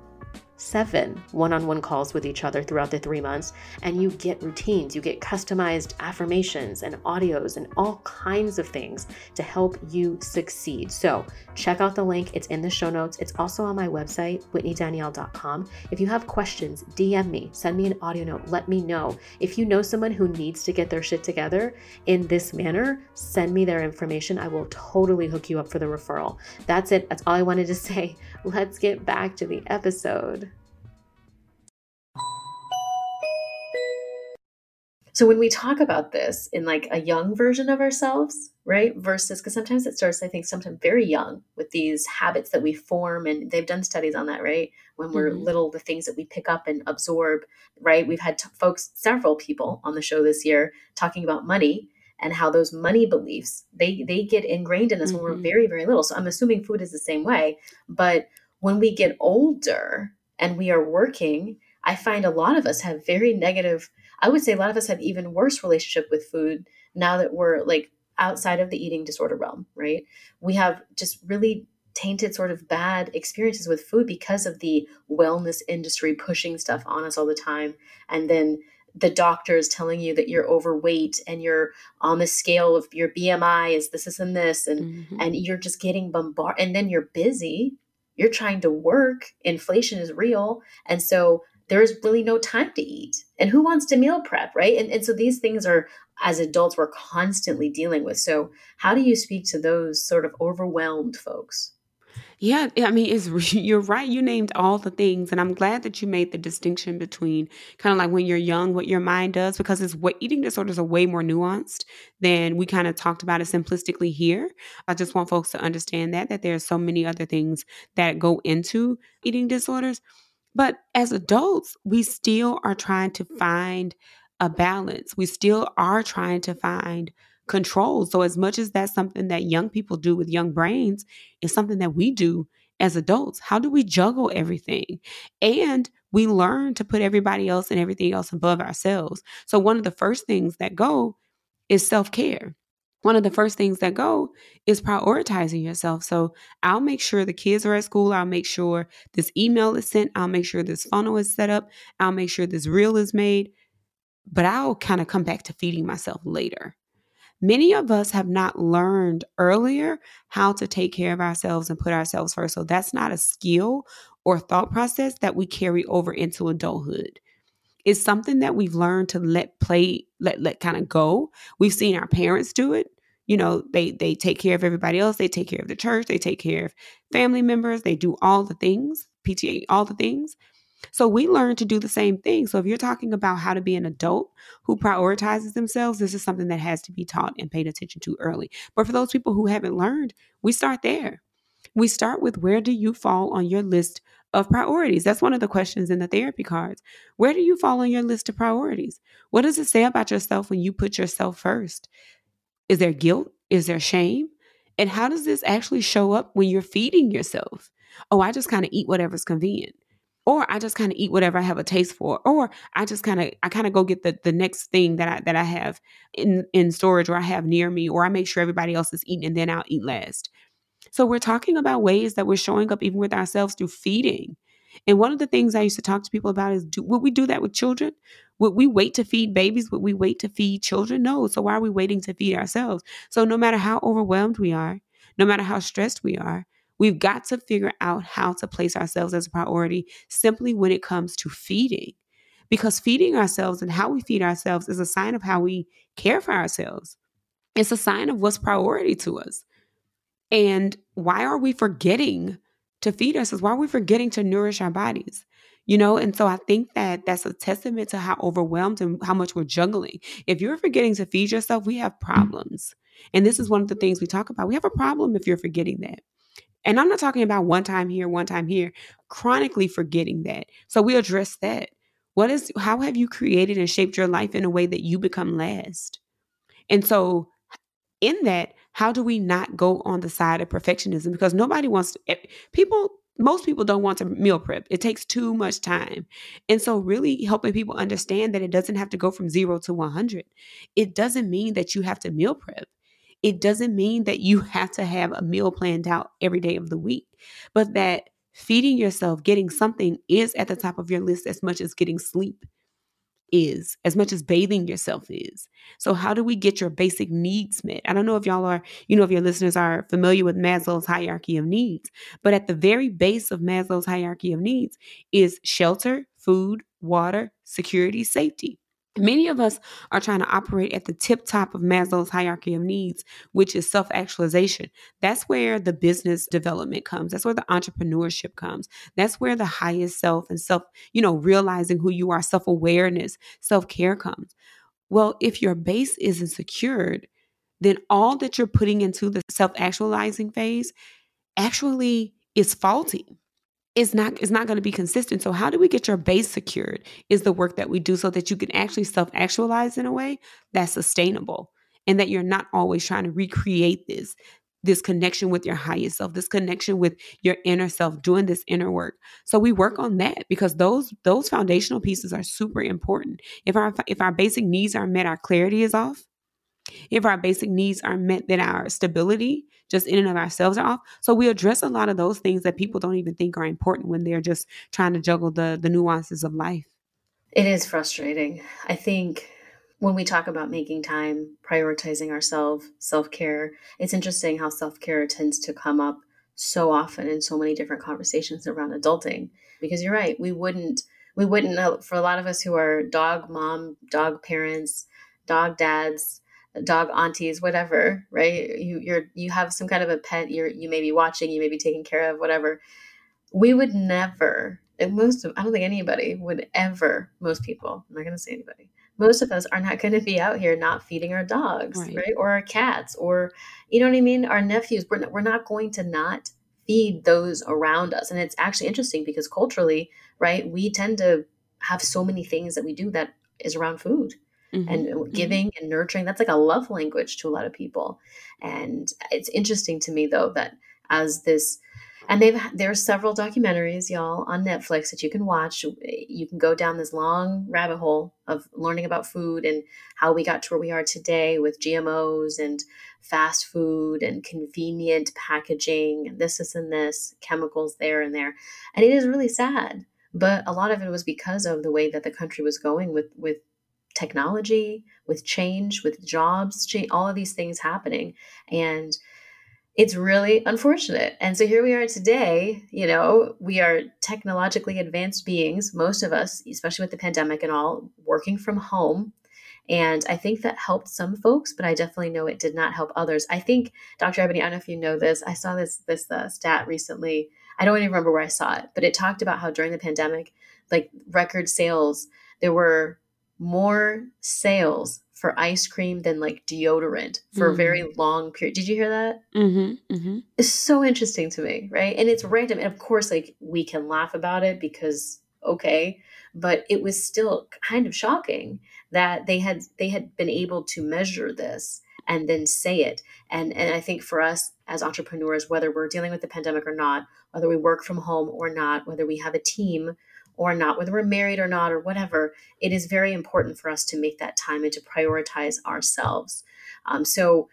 seven one on one calls with each other throughout the three months, and you get routines, you get customized affirmations and audios and all kinds of things to help you succeed. So, check out the link, it's in the show notes. It's also on my website, whitneydanielle.com. If you have questions, DM me, send me an audio note, let me know. If you know someone who needs to get their shit together in this manner, send me their information. I will totally hook you up for the referral. That's it. That's all I wanted to say. Let's get back to the episode. So when we talk about this in like a young version of ourselves, right? Versus because sometimes it starts, I think, sometimes very young with these habits that we form, and they've done studies on that, right? When we're mm-hmm. little, the things that we pick up and absorb, right? We've had t- folks, several people on the show this year talking about money and how those money beliefs they they get ingrained in us mm-hmm. when we're mm-hmm. very very little. So I'm assuming food is the same way, but when we get older and we are working, I find a lot of us have very negative I would say a lot of us have even worse relationship with food now that we're like outside of the eating disorder realm, right? We have just really tainted sort of bad experiences with food because of the wellness industry pushing stuff on us all the time and then the doctor is telling you that you're overweight and you're on the scale of your BMI is this, this, and this, and mm-hmm. and you're just getting bombarded. And then you're busy, you're trying to work. Inflation is real, and so there's really no time to eat. And who wants to meal prep, right? And, and so these things are, as adults, we're constantly dealing with. So, how do you speak to those sort of overwhelmed folks? Yeah, I mean, it's you're right. You named all the things, and I'm glad that you made the distinction between kind of like when you're young, what your mind does, because it's what eating disorders are way more nuanced than we kind of talked about it simplistically here. I just want folks to understand that that there are so many other things that go into eating disorders. But as adults, we still are trying to find a balance. We still are trying to find control. So, as much as that's something that young people do with young brains, it's something that we do as adults. How do we juggle everything? And we learn to put everybody else and everything else above ourselves. So, one of the first things that go is self care one of the first things that go is prioritizing yourself. So I'll make sure the kids are at school. I'll make sure this email is sent. I'll make sure this funnel is set up. I'll make sure this reel is made. but I'll kind of come back to feeding myself later. Many of us have not learned earlier how to take care of ourselves and put ourselves first. So that's not a skill or thought process that we carry over into adulthood. It's something that we've learned to let play, let let kind of go. We've seen our parents do it. You know, they they take care of everybody else. They take care of the church. They take care of family members. They do all the things, PTA, all the things. So we learn to do the same thing. So if you're talking about how to be an adult who prioritizes themselves, this is something that has to be taught and paid attention to early. But for those people who haven't learned, we start there. We start with where do you fall on your list of priorities? That's one of the questions in the therapy cards. Where do you fall on your list of priorities? What does it say about yourself when you put yourself first? Is there guilt? Is there shame? And how does this actually show up when you're feeding yourself? Oh, I just kind of eat whatever's convenient or I just kind of eat whatever I have a taste for, or I just kind of I kind of go get the the next thing that I that I have in in storage or I have near me, or I make sure everybody else is eating and then I'll eat last. So we're talking about ways that we're showing up even with ourselves through feeding. And one of the things I used to talk to people about is do, would we do that with children? Would we wait to feed babies? Would we wait to feed children? No. So why are we waiting to feed ourselves? So no matter how overwhelmed we are, no matter how stressed we are, We've got to figure out how to place ourselves as a priority simply when it comes to feeding. Because feeding ourselves and how we feed ourselves is a sign of how we care for ourselves. It's a sign of what's priority to us. And why are we forgetting to feed ourselves? Why are we forgetting to nourish our bodies? You know, and so I think that that's a testament to how overwhelmed and how much we're juggling. If you're forgetting to feed yourself, we have problems. And this is one of the things we talk about. We have a problem if you're forgetting that. And I'm not talking about one time here, one time here, chronically forgetting that. So we address that. What is how have you created and shaped your life in a way that you become last? And so in that, how do we not go on the side of perfectionism? Because nobody wants to, eh, people most people don't want to meal prep. It takes too much time. And so, really helping people understand that it doesn't have to go from zero to 100. It doesn't mean that you have to meal prep. It doesn't mean that you have to have a meal planned out every day of the week, but that feeding yourself, getting something is at the top of your list as much as getting sleep is, as much as bathing yourself is. So, how do we get your basic needs met? I don't know if y'all are, you know, if your listeners are familiar with Maslow's hierarchy of needs, but at the very base of Maslow's hierarchy of needs is shelter, food, water, security, safety. Many of us are trying to operate at the tip top of Maslow's hierarchy of needs, which is self actualization. That's where the business development comes. That's where the entrepreneurship comes. That's where the highest self and self, you know, realizing who you are, self awareness, self care comes. Well, if your base isn't secured, then all that you're putting into the self actualizing phase actually is faulty is not is not going to be consistent. So how do we get your base secured is the work that we do so that you can actually self-actualize in a way that's sustainable and that you're not always trying to recreate this this connection with your highest self, this connection with your inner self, doing this inner work. So we work on that because those those foundational pieces are super important. If our if our basic needs are met, our clarity is off. If our basic needs are met, then our stability just in and of ourselves are off. So we address a lot of those things that people don't even think are important when they're just trying to juggle the the nuances of life. It is frustrating. I think when we talk about making time, prioritizing ourselves, self-care, it's interesting how self-care tends to come up so often in so many different conversations around adulting because you're right, we wouldn't we wouldn't for a lot of us who are dog mom, dog parents, dog dads, dog aunties, whatever, right? You you're you have some kind of a pet you're you may be watching, you may be taking care of, whatever. We would never, and most of I don't think anybody would ever, most people, I'm not gonna say anybody, most of us are not going to be out here not feeding our dogs, right. right? Or our cats, or you know what I mean? Our nephews. We're not, we're not going to not feed those around us. And it's actually interesting because culturally, right, we tend to have so many things that we do that is around food mm-hmm. and mm-hmm. giving mm-hmm. and nurturing. That's like a love language to a lot of people. And it's interesting to me though that as this and they've there's several documentaries y'all on netflix that you can watch you can go down this long rabbit hole of learning about food and how we got to where we are today with gmos and fast food and convenient packaging and this this and this chemicals there and there and it is really sad but a lot of it was because of the way that the country was going with with technology, with change, with jobs, all of these things happening. And it's really unfortunate. And so here we are today. You know, we are technologically advanced beings, most of us, especially with the pandemic and all, working from home. And I think that helped some folks, but I definitely know it did not help others. I think, Dr. Ebony, I don't know if you know this. I saw this this uh, stat recently. I don't even remember where I saw it, but it talked about how during the pandemic, like record sales, there were more sales for ice cream than like deodorant for mm-hmm. a very mm. long period. Did you hear that? Mm-hmm, mm-hmm. It's so interesting to me, right? And it's random. And of course, like we can laugh about it because okay, but it was still kind of shocking that they had they had been able to measure this and then say it. And and I think for us as entrepreneurs, whether we're dealing with the pandemic or not, whether we work from home or not, whether we have a team or not, whether we're married or not, or whatever, it is very important for us to make that time and to prioritize ourselves. Um, so,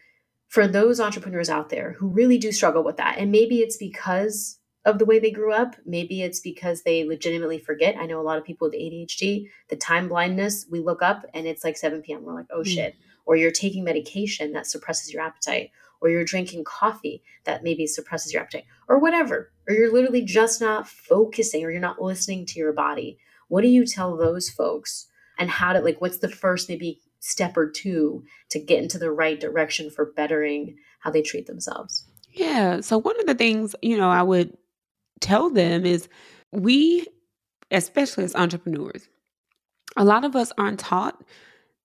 for those entrepreneurs out there who really do struggle with that, and maybe it's because of the way they grew up, maybe it's because they legitimately forget. I know a lot of people with ADHD, the time blindness, we look up and it's like 7 p.m. We're like, oh mm. shit. Or you're taking medication that suppresses your appetite or you're drinking coffee that maybe suppresses your appetite, or whatever, or you're literally just not focusing or you're not listening to your body. What do you tell those folks? And how to, like, what's the first maybe step or two to get into the right direction for bettering how they treat themselves? Yeah. So, one of the things, you know, I would tell them is we, especially as entrepreneurs, a lot of us aren't taught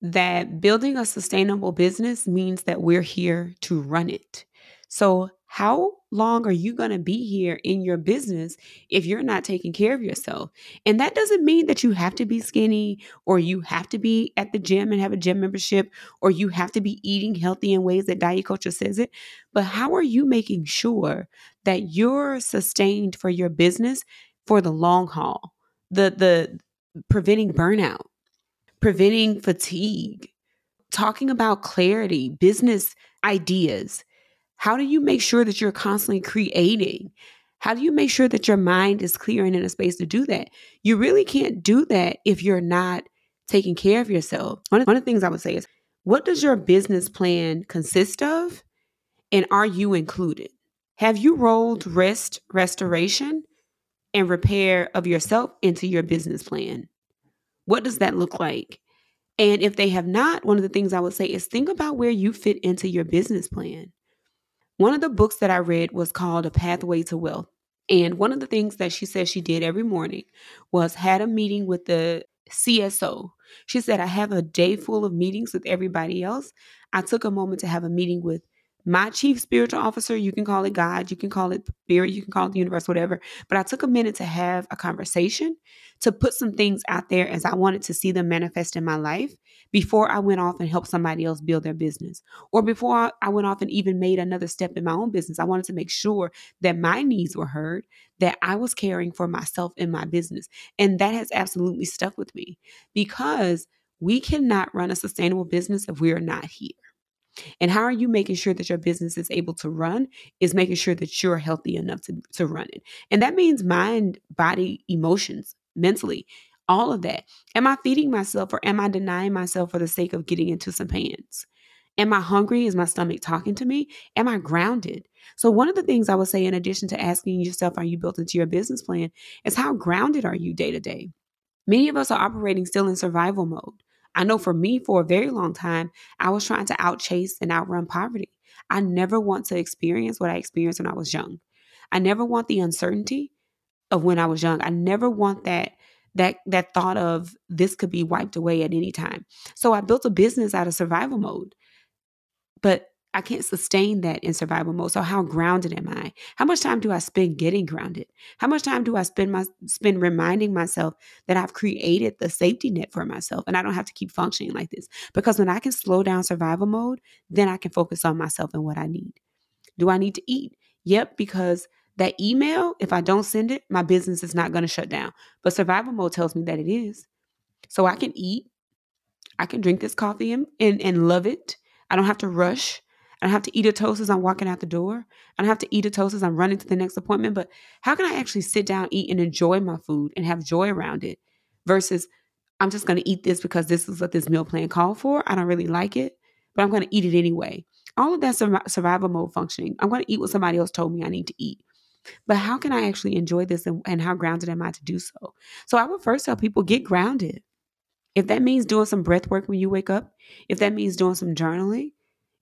that building a sustainable business means that we're here to run it. So, how long are you going to be here in your business if you're not taking care of yourself? And that doesn't mean that you have to be skinny or you have to be at the gym and have a gym membership or you have to be eating healthy in ways that diet culture says it. But how are you making sure that you're sustained for your business for the long haul? The the preventing burnout preventing fatigue, talking about clarity, business ideas. How do you make sure that you're constantly creating? How do you make sure that your mind is clear and in a space to do that? You really can't do that if you're not taking care of yourself. One of, one of the things I would say is what does your business plan consist of? And are you included? Have you rolled rest, restoration, and repair of yourself into your business plan? What does that look like? And if they have not, one of the things I would say is think about where you fit into your business plan. One of the books that I read was called A Pathway to Wealth. And one of the things that she said she did every morning was had a meeting with the CSO. She said, I have a day full of meetings with everybody else. I took a moment to have a meeting with my chief spiritual officer, you can call it God, you can call it spirit, you can call it the universe, whatever. But I took a minute to have a conversation, to put some things out there as I wanted to see them manifest in my life before I went off and helped somebody else build their business. Or before I went off and even made another step in my own business. I wanted to make sure that my needs were heard, that I was caring for myself in my business. And that has absolutely stuck with me because we cannot run a sustainable business if we are not here. And how are you making sure that your business is able to run? Is making sure that you're healthy enough to, to run it. And that means mind, body, emotions, mentally, all of that. Am I feeding myself or am I denying myself for the sake of getting into some pants? Am I hungry? Is my stomach talking to me? Am I grounded? So, one of the things I would say, in addition to asking yourself, are you built into your business plan, is how grounded are you day to day? Many of us are operating still in survival mode. I know for me, for a very long time, I was trying to outchase and outrun poverty. I never want to experience what I experienced when I was young. I never want the uncertainty of when I was young. I never want that that that thought of this could be wiped away at any time. So I built a business out of survival mode. But I can't sustain that in survival mode. So how grounded am I? How much time do I spend getting grounded? How much time do I spend my spend reminding myself that I've created the safety net for myself and I don't have to keep functioning like this? Because when I can slow down survival mode, then I can focus on myself and what I need. Do I need to eat? Yep, because that email, if I don't send it, my business is not going to shut down. But survival mode tells me that it is. So I can eat. I can drink this coffee and, and, and love it. I don't have to rush. I don't have to eat a toast as I'm walking out the door. I don't have to eat a toast as I'm running to the next appointment. But how can I actually sit down, eat, and enjoy my food and have joy around it versus I'm just going to eat this because this is what this meal plan called for. I don't really like it, but I'm going to eat it anyway. All of that survival mode functioning. I'm going to eat what somebody else told me I need to eat. But how can I actually enjoy this and, and how grounded am I to do so? So I would first tell people get grounded. If that means doing some breath work when you wake up, if that means doing some journaling,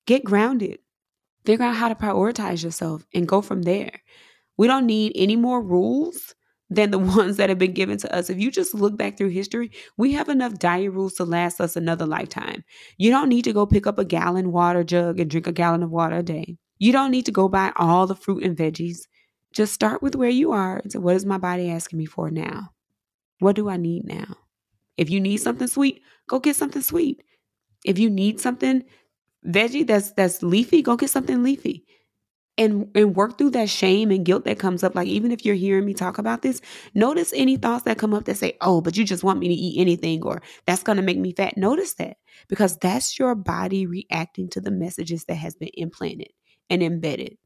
get grounded. Figure out how to prioritize yourself and go from there. We don't need any more rules than the ones that have been given to us. If you just look back through history, we have enough diet rules to last us another lifetime. You don't need to go pick up a gallon water jug and drink a gallon of water a day. You don't need to go buy all the fruit and veggies. Just start with where you are say, what is my body asking me for now? What do I need now? If you need something sweet, go get something sweet. If you need something veggie that's that's leafy, go get something leafy. And and work through that shame and guilt that comes up. Like even if you're hearing me talk about this, notice any thoughts that come up that say, "Oh, but you just want me to eat anything," or "That's going to make me fat." Notice that because that's your body reacting to the messages that has been implanted and embedded.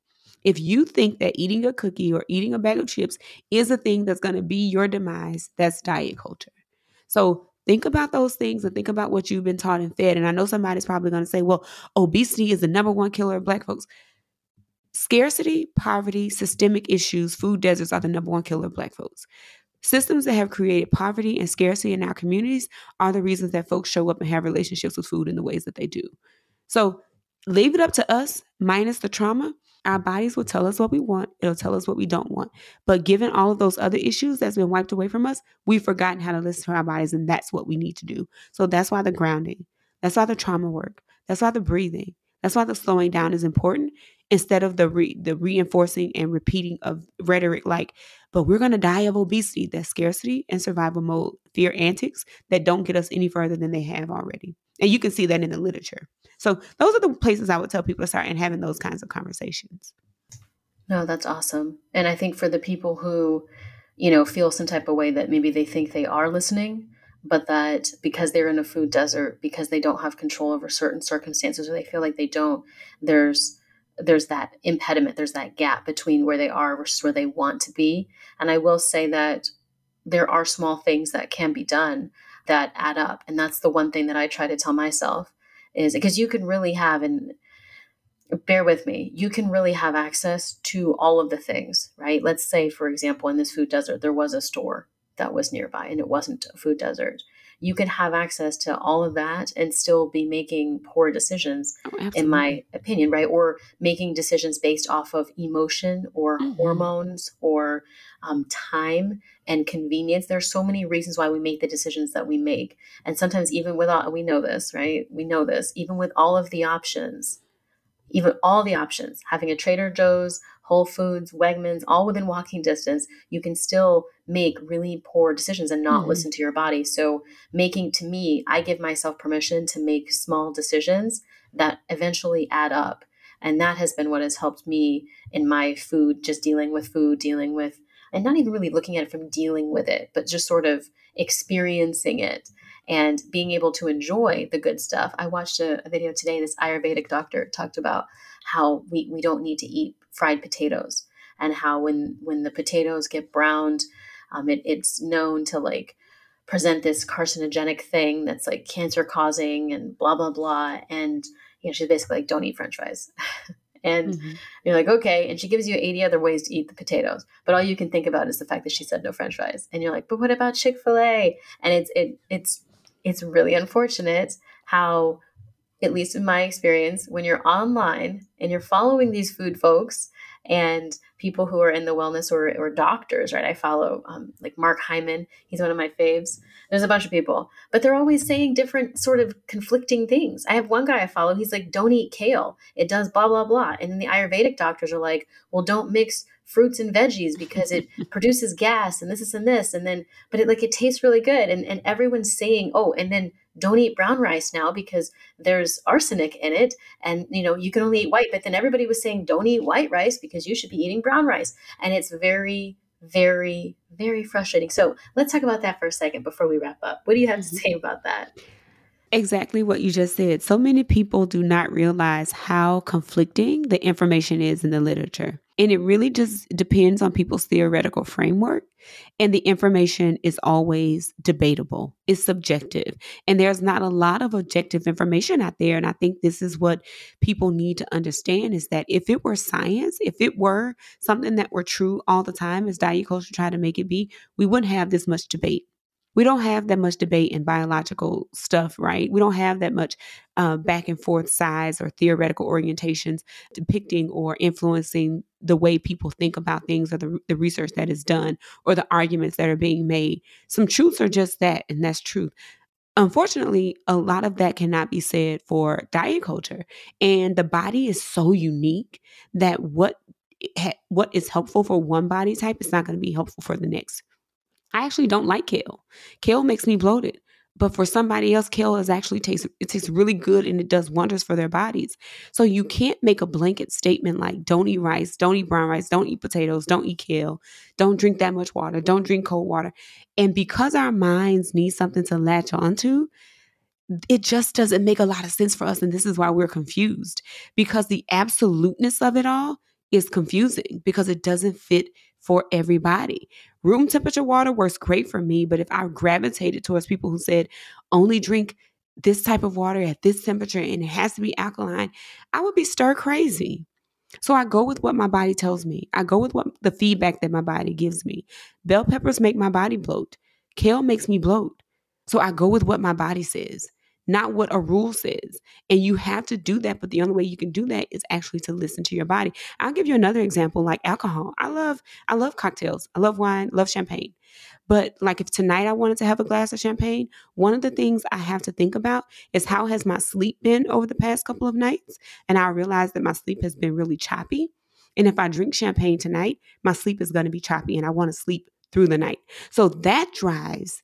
If you think that eating a cookie or eating a bag of chips is a thing that's going to be your demise, that's diet culture. So think about those things and think about what you've been taught and fed. And I know somebody's probably going to say, well, obesity is the number one killer of black folks. Scarcity, poverty, systemic issues, food deserts are the number one killer of black folks. Systems that have created poverty and scarcity in our communities are the reasons that folks show up and have relationships with food in the ways that they do. So leave it up to us, minus the trauma, our bodies will tell us what we want, it'll tell us what we don't want. But given all of those other issues that's been wiped away from us, we've forgotten how to listen to our bodies, and that's what we need to do. So that's why the grounding, that's why the trauma work, that's why the breathing, that's why the slowing down is important instead of the re- the reinforcing and repeating of rhetoric like, but we're going to die of obesity, that's scarcity and survival mode, fear antics that don't get us any further than they have already. And you can see that in the literature. So those are the places I would tell people to start and having those kinds of conversations. No, that's awesome. And I think for the people who, you know, feel some type of way that maybe they think they are listening, but that because they're in a food desert, because they don't have control over certain circumstances or they feel like they don't, there's there's that impediment, there's that gap between where they are versus where they want to be. And I will say that there are small things that can be done that add up. And that's the one thing that I try to tell myself is because you can really have and bear with me you can really have access to all of the things right let's say for example in this food desert there was a store that was nearby and it wasn't a food desert you can have access to all of that and still be making poor decisions oh, in my opinion right? Or making decisions based off of emotion or mm-hmm. hormones or um, time and convenience. There's so many reasons why we make the decisions that we make. And sometimes even without we know this right? We know this. Even with all of the options even all the options having a trader joe's Whole Foods, Wegmans, all within walking distance, you can still make really poor decisions and not mm-hmm. listen to your body. So, making to me, I give myself permission to make small decisions that eventually add up. And that has been what has helped me in my food, just dealing with food, dealing with, and not even really looking at it from dealing with it, but just sort of experiencing it and being able to enjoy the good stuff. I watched a, a video today, this Ayurvedic doctor talked about how we, we don't need to eat fried potatoes and how when when the potatoes get browned um, it, it's known to like present this carcinogenic thing that's like cancer causing and blah blah blah. And you know she's basically like don't eat french fries. And mm-hmm. you're like okay. And she gives you 80 other ways to eat the potatoes. But all you can think about is the fact that she said no french fries. And you're like but what about chick-fil-a? And it's it it's it's really unfortunate how at least in my experience, when you're online and you're following these food folks and people who are in the wellness or, or doctors, right? I follow um, like Mark Hyman, he's one of my faves. There's a bunch of people, but they're always saying different sort of conflicting things. I have one guy I follow, he's like, don't eat kale, it does blah, blah, blah. And then the Ayurvedic doctors are like, well, don't mix fruits and veggies because it produces gas and this, is and this. And then, but it like, it tastes really good. And, and everyone's saying, oh, and then don't eat brown rice now because there's arsenic in it and you know you can only eat white but then everybody was saying don't eat white rice because you should be eating brown rice and it's very very very frustrating so let's talk about that for a second before we wrap up what do you have to mm-hmm. say about that Exactly what you just said. So many people do not realize how conflicting the information is in the literature. And it really just depends on people's theoretical framework. And the information is always debatable, it's subjective. And there's not a lot of objective information out there. And I think this is what people need to understand is that if it were science, if it were something that were true all the time, as diet culture tried to make it be, we wouldn't have this much debate we don't have that much debate in biological stuff, right? We don't have that much uh, back and forth sides or theoretical orientations depicting or influencing the way people think about things or the, the research that is done or the arguments that are being made. Some truths are just that, and that's truth. Unfortunately, a lot of that cannot be said for diet culture. And the body is so unique that what what is helpful for one body type is not going to be helpful for the next. I actually don't like kale. Kale makes me bloated. But for somebody else, kale is actually tastes it tastes really good and it does wonders for their bodies. So you can't make a blanket statement like don't eat rice, don't eat brown rice, don't eat potatoes, don't eat kale, don't drink that much water, don't drink cold water. And because our minds need something to latch onto, it just doesn't make a lot of sense for us. And this is why we're confused because the absoluteness of it all is confusing because it doesn't fit for everybody. Room temperature water works great for me, but if I gravitated towards people who said only drink this type of water at this temperature and it has to be alkaline, I would be stir crazy. So I go with what my body tells me. I go with what the feedback that my body gives me. Bell peppers make my body bloat. Kale makes me bloat. So I go with what my body says not what a rule says. And you have to do that, but the only way you can do that is actually to listen to your body. I'll give you another example like alcohol. I love I love cocktails. I love wine, love champagne. But like if tonight I wanted to have a glass of champagne, one of the things I have to think about is how has my sleep been over the past couple of nights? And I realize that my sleep has been really choppy. And if I drink champagne tonight, my sleep is going to be choppy and I want to sleep through the night. So that drives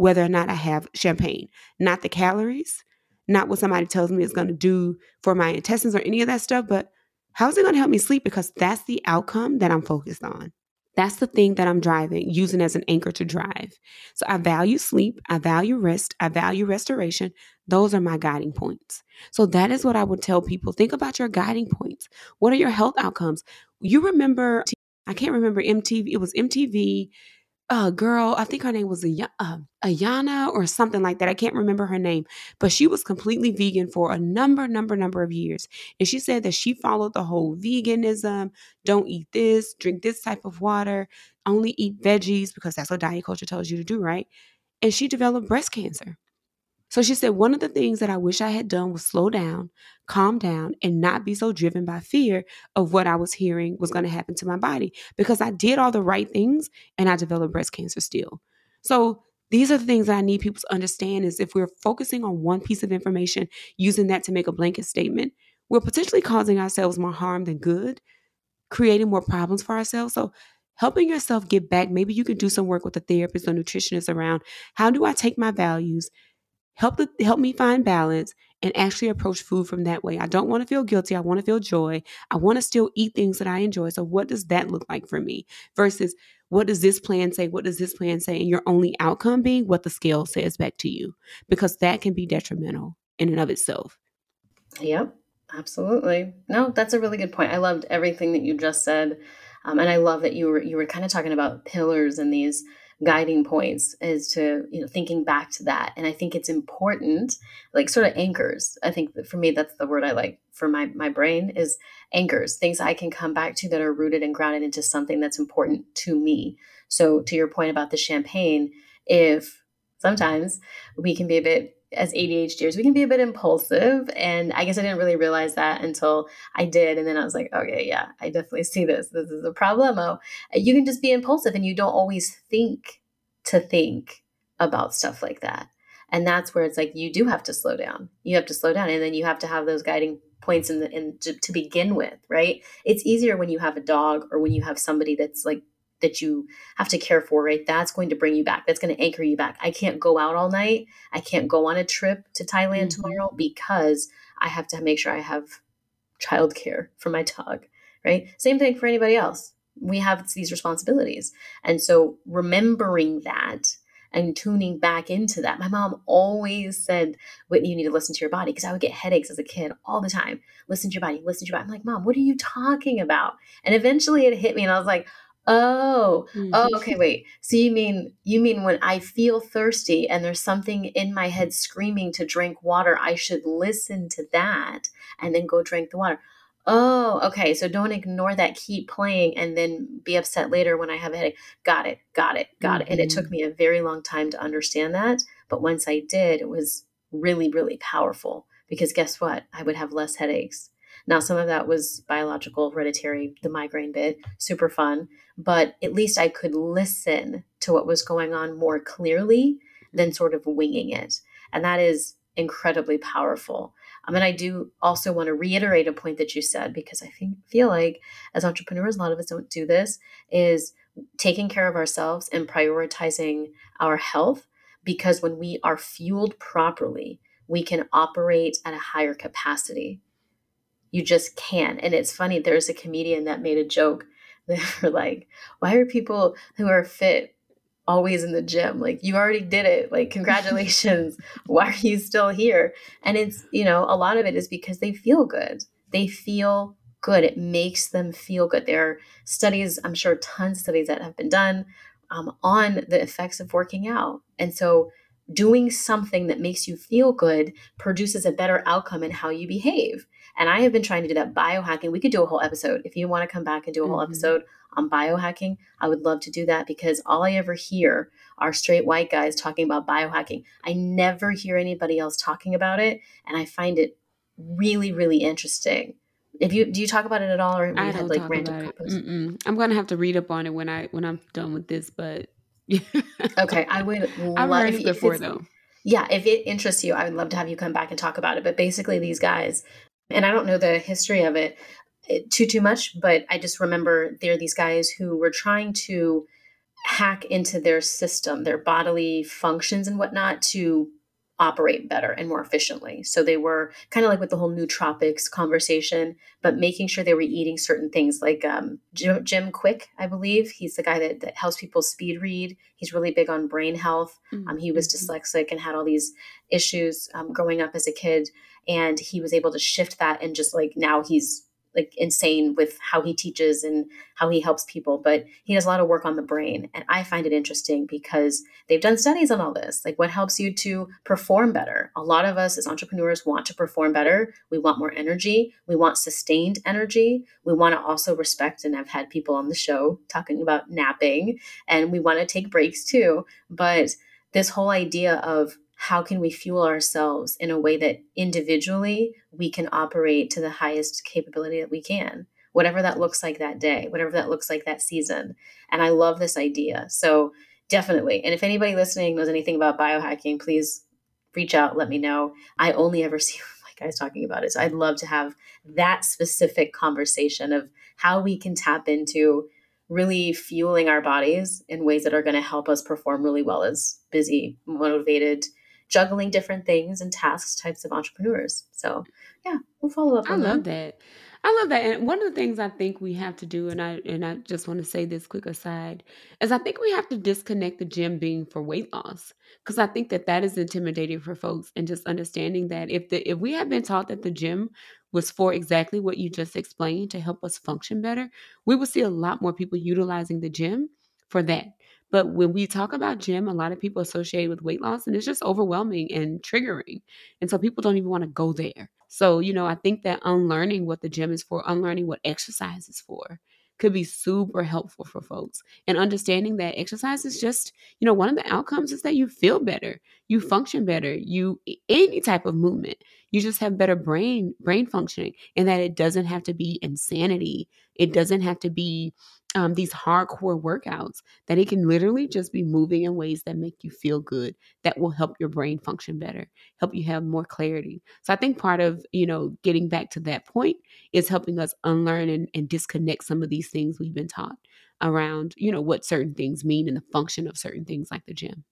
whether or not I have champagne, not the calories, not what somebody tells me is going to do for my intestines or any of that stuff, but how's it going to help me sleep? Because that's the outcome that I'm focused on. That's the thing that I'm driving, using as an anchor to drive. So I value sleep, I value rest, I value restoration. Those are my guiding points. So that is what I would tell people. Think about your guiding points. What are your health outcomes? You remember, I can't remember MTV, it was MTV a girl, I think her name was uh, Ayana or something like that. I can't remember her name, but she was completely vegan for a number, number, number of years. And she said that she followed the whole veganism don't eat this, drink this type of water, only eat veggies because that's what diet culture tells you to do, right? And she developed breast cancer. So she said, one of the things that I wish I had done was slow down, calm down, and not be so driven by fear of what I was hearing was going to happen to my body because I did all the right things and I developed breast cancer still. So these are the things that I need people to understand is if we're focusing on one piece of information, using that to make a blanket statement, we're potentially causing ourselves more harm than good, creating more problems for ourselves. So helping yourself get back, maybe you could do some work with a therapist or nutritionist around how do I take my values help the, help me find balance and actually approach food from that way. I don't want to feel guilty. I want to feel joy. I want to still eat things that I enjoy. So what does that look like for me versus what does this plan say? What does this plan say? And your only outcome being what the scale says back to you because that can be detrimental in and of itself. Yep, absolutely. No, that's a really good point. I loved everything that you just said. Um, and I love that you were you were kind of talking about pillars and these guiding points as to you know thinking back to that. And i think it's important like sort of anchors. I think for me that's the word i like for my my brain is anchors things i can come back to that are rooted and grounded into something that's important to me. So to your point about the champagne if sometimes we can be a bit as ADHDers, we can be a bit impulsive. And I guess I didn't really realize that until I did. And then I was like, okay, yeah, I definitely see this. This is a problemo. You can just be impulsive and you don't always think to think about stuff like that. And that's where it's like you do have to slow down. You have to slow down and then you have to have those guiding points in the in to, to begin with, right? It's easier when you have a dog or when you have somebody that's like that you have to care for, right? That's going to bring you back. That's going to anchor you back. I can't go out all night. I can't go on a trip to Thailand mm-hmm. tomorrow because I have to make sure I have childcare for my dog, right? Same thing for anybody else. We have these responsibilities. And so remembering that and tuning back into that. My mom always said, Whitney, you need to listen to your body because I would get headaches as a kid all the time. Listen to your body, listen to your body. I'm like, Mom, what are you talking about? And eventually it hit me and I was like, Oh, Mhm. oh, okay, wait. So you mean you mean when I feel thirsty and there's something in my head screaming to drink water, I should listen to that and then go drink the water. Oh, okay. So don't ignore that. Keep playing and then be upset later when I have a headache. Got it. Got it. Got it. And it took me a very long time to understand that. But once I did, it was really, really powerful because guess what? I would have less headaches. Now, some of that was biological, hereditary, the migraine bit, super fun. But at least I could listen to what was going on more clearly than sort of winging it. And that is incredibly powerful. Um, I mean, I do also want to reiterate a point that you said because I think feel like as entrepreneurs, a lot of us don't do this, is taking care of ourselves and prioritizing our health because when we are fueled properly, we can operate at a higher capacity. You just can't. And it's funny, there's a comedian that made a joke. They were like, why are people who are fit always in the gym? Like, you already did it. Like, congratulations. why are you still here? And it's, you know, a lot of it is because they feel good. They feel good. It makes them feel good. There are studies, I'm sure tons of studies that have been done um, on the effects of working out. And so, doing something that makes you feel good produces a better outcome in how you behave. And I have been trying to do that biohacking. We could do a whole episode. If you want to come back and do a whole Mhm. episode on biohacking, I would love to do that because all I ever hear are straight white guys talking about biohacking. I never hear anybody else talking about it. And I find it really, really interesting. If you do you talk about it at all or have I don't like talk random about it. I'm gonna have to read up on it when I when I'm done with this, but Okay, I would I've love heard if, it before though. yeah, if it interests you, I would love to have you come back and talk about it. But basically, these guys, and I don't know the history of it too too much, but I just remember there are these guys who were trying to hack into their system, their bodily functions and whatnot to operate better and more efficiently. So they were kind of like with the whole nootropics conversation, but making sure they were eating certain things like um, Jim, Jim Kwik, I believe. He's the guy that, that helps people speed read. He's really big on brain health. Um, he was Mhm. dyslexic and had all these issues um, growing up as a kid, and he was able to shift that and just like now he's like insane with how he teaches and how he helps people. But he does a lot of work on the brain, and I find it interesting because they've done studies on all this, like what helps you to perform better. A lot of us as entrepreneurs want to perform better. We want more energy. We want sustained energy. We want to also respect, and I've had people on the show talking about napping, and we want to take breaks too. But this whole idea of how can we fuel ourselves in a way that individually we can operate to the highest capability that we can whatever that looks like that day whatever that looks like that season. And i love this idea. So definitely and if anybody listening knows anything about biohacking please reach out let me know. I only ever see my guys talking about it so i'd love to have that specific conversation of how we can tap into really fueling our bodies in ways that are going to help us perform really well as busy motivated juggling different things and tasks types of entrepreneurs so yeah we'll follow up I love that that. I love that. And one of the things I think we have to do, and I and I just want to say this quick aside, is I think we have to disconnect the gym being for weight loss because I think that that is intimidating for folks, and just understanding that if the if we have been taught that the gym was for exactly what you just explained to help us function better, we will see a lot more people utilizing the gym for that. But when we talk about gym, a lot of people associate with weight loss, and it's just overwhelming and triggering. And so people don't even want to go there. So, you know, I think that unlearning what the gym is for, unlearning what exercise is for, could be super helpful for folks. And understanding that exercise is just, you know, one of the outcomes is that you feel better, you function better, you any type of movement, you just have better brain brain functioning, and that it doesn't have to be insanity. It doesn't have to be um, these hardcore workouts that it can literally just be moving in ways that make you feel good that will help your brain function better help you have more clarity. So i think part of you know getting back to that point is helping us unlearn and, and disconnect some of these things we've been taught around you know what certain things mean and the function of certain things like the gym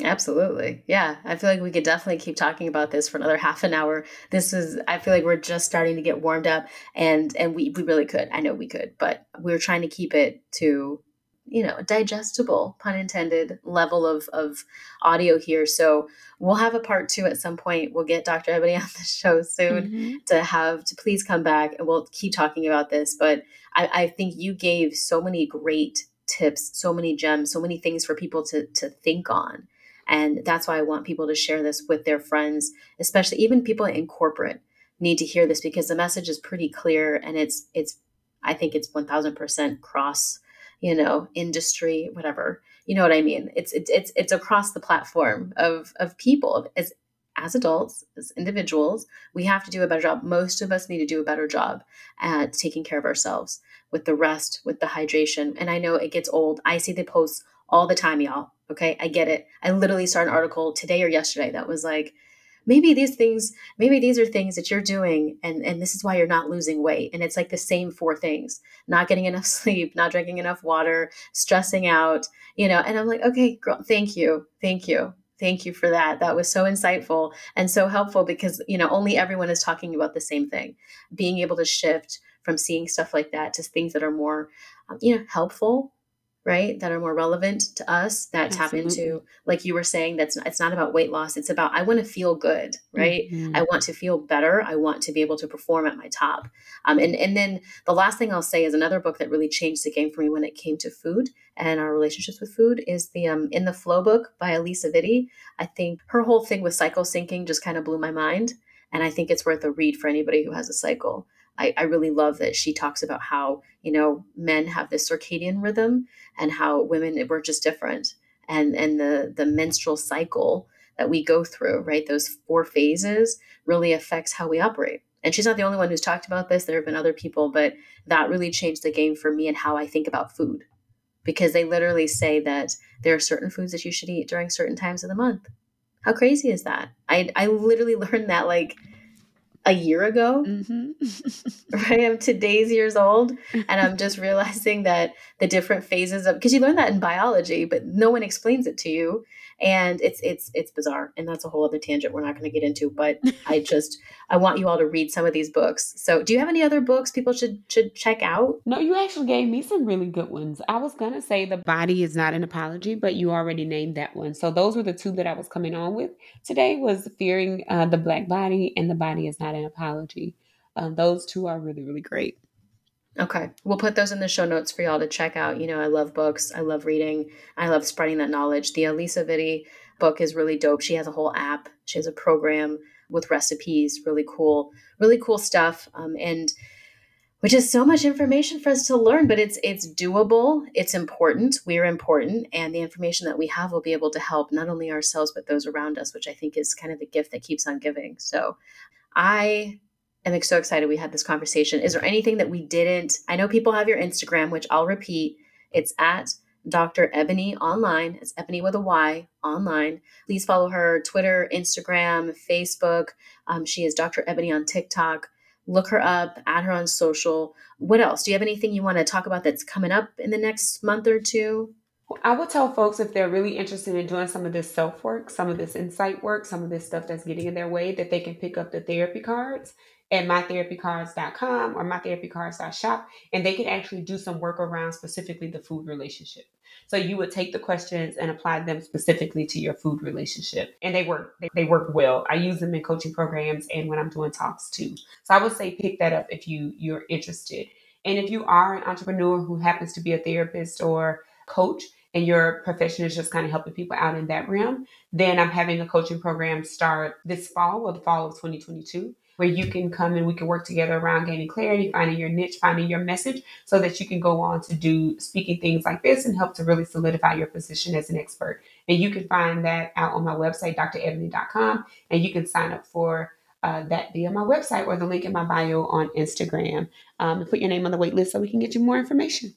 Absolutely. Yeah. I feel like we could definitely keep talking about this for another half an hour. This is I feel like we're just starting to get warmed up and and we, we really could. I know we could, but we're trying to keep it to you know digestible pun intended level of of audio here so we'll have a part two at some point we'll get dr ebony on the show soon Mhm. to have to please come back and we'll keep talking about this but I, I think you gave so many great tips so many gems so many things for people to to think on and that's why i want people to share this with their friends especially even people in corporate need to hear this because the message is pretty clear and it's it's i think it's 1000% cross you know industry whatever. You know what i mean? It's it's it's, it's across the platform of of people. As as adults as individuals we have to do a better job. Most of us need to do a better job at taking care of ourselves with the rest with the hydration. And i know it gets old. I see the posts all the time y'all okay i get it. I literally saw an article today or yesterday that was like maybe these things maybe these are things that you're doing and and this is why you're not losing weight. And it's like the same four things not getting enough sleep not drinking enough water stressing out you know and i'm like okay girl thank you thank you thank you for that. That was so insightful and so helpful because you know only everyone is talking about the same thing. Being able to shift from seeing stuff like that to things that are more um, you know helpful right that are more relevant to us that tap into like you were saying that's it's not about weight loss it's about i want to feel good right Mhm. I want to feel better. I want to be able to perform at my top. Um, and and then the last thing I'll say is another book that really changed the game for me when it came to food and our relationships with food is the um, In the Flow book by Alisa Vitti. I think her whole thing with cycle syncing just kind of blew my mind, and I think it's worth a read for anybody who has a cycle. I, I really love that she talks about how you know men have this circadian rhythm and how women we're just different, and and the the menstrual cycle that we go through, right? Those four phases really affects how we operate. And she's not the only one who's talked about this. There have been other people, but that really changed the game for me and how I think about food. Because they literally say that there are certain foods that you should eat during certain times of the month. How crazy is that? I, I literally learned that like a year ago, Mhm. right? I'm today's years old, and I'm just realizing that the different phases of because you learn that in biology, but no one explains it to you, and it's it's it's bizarre, and that's a whole other tangent we're not going to get into. But I just I want you all to read some of these books. So, do you have any other books people should should check out? No, you actually gave me some really good ones. I was gonna say the body is not an apology, but you already named that one. So those were the two that I was coming on with today. Was fearing uh, the black body and the body is not an apology. Um, those two are really really great. Okay. We'll put those in the show notes for y'all to check out. You know, I love books. I love reading. I love spreading that knowledge. The Alisa Vitti book is really dope. She has a whole app. She has a program with recipes. Really cool. Really cool stuff. Um, and which is so much information for us to learn, but it's it's doable. It's important. We're important, and the information that we have will be able to help not only ourselves but those around us, which I think is kind of the gift that keeps on giving. So, I am so excited we had this conversation. Is there anything that we didn't? I know people have your Instagram, which I'll repeat. It's at Dr. Ebony online. It's Ebony with a Y online. Please follow her Twitter, Instagram, Facebook. Um, she is Dr. Ebony on TikTok. Look her up, add her on social. What else? Do you have anything you want to talk about that's coming up in the next month or two? I would tell folks if they're really interested in doing some of this self work, some of this insight work, some of this stuff that's getting in their way, that they can pick up the therapy cards at mytherapycards.com or mytherapycards.shop, and they can actually do some work around specifically the food relationship. So you would take the questions and apply them specifically to your food relationship, and they work. They, they work well. I use them in coaching programs and when I'm doing talks too. So I would say pick that up if you you're interested. And if you are an entrepreneur who happens to be a therapist or coach, and your profession is just kind of helping people out in that realm, then I'm having a coaching program start this fall or the fall of 2022 where you can come and we can work together around gaining clarity, finding your niche, finding your message so that you can go on to do speaking things like this and help to really solidify your position as an expert. And you can find that out on my website, drebony.com, and you can sign up for uh, that via my website or the link in my bio on Instagram um, put your name on the wait list so we can get you more information.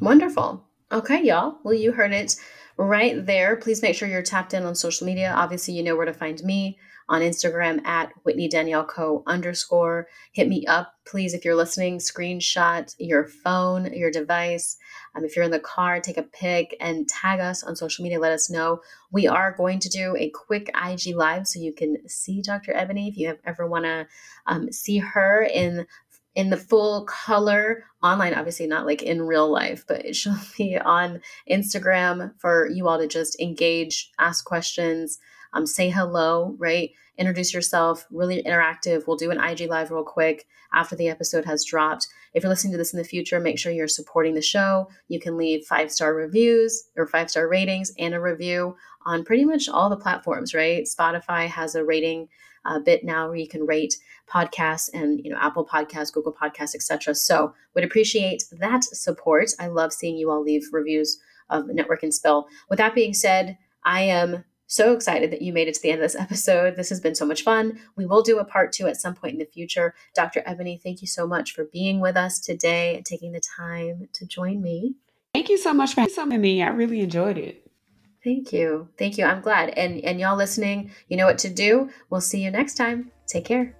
Wonderful. Okay, y'all. Well, you heard it right there. Please make sure you're tapped in on social media. Obviously, you know where to find me on Instagram at Whitney Danielle Co underscore. Hit me up, please, if you're listening. Screenshot your phone, your device. Um, if you're in the car, take a pic and tag us on social media. Let us know. We are going to do a quick IG live so you can see Dr. Ebony if you have, ever want to um, see her in in the full color online, obviously not like in real life, but she'll be on Instagram for you all to just engage, ask questions, um, say hello, right? Introduce yourself, really interactive. We'll do an IG live real quick after the episode has dropped. If you're listening to this in the future, make sure you're supporting the show. You can leave five star reviews or five star ratings and a review on pretty much all the platforms, right? Spotify has a rating uh, bit now where you can rate podcasts and you know Apple Podcasts, Google Podcasts, etc. So would appreciate that support. I love seeing you all leave reviews of Network and Spill. With that being said, I am so excited that you made it to the end of this episode. This has been so much fun. We will do a part two at some point in the future. Dr. Ebony, thank you so much for being with us today and taking the time to join me. Thank you so much for having me. I really enjoyed it. Thank you. Thank you. I'm glad. And and y'all listening, you know what to do. We'll see you next time. Take care.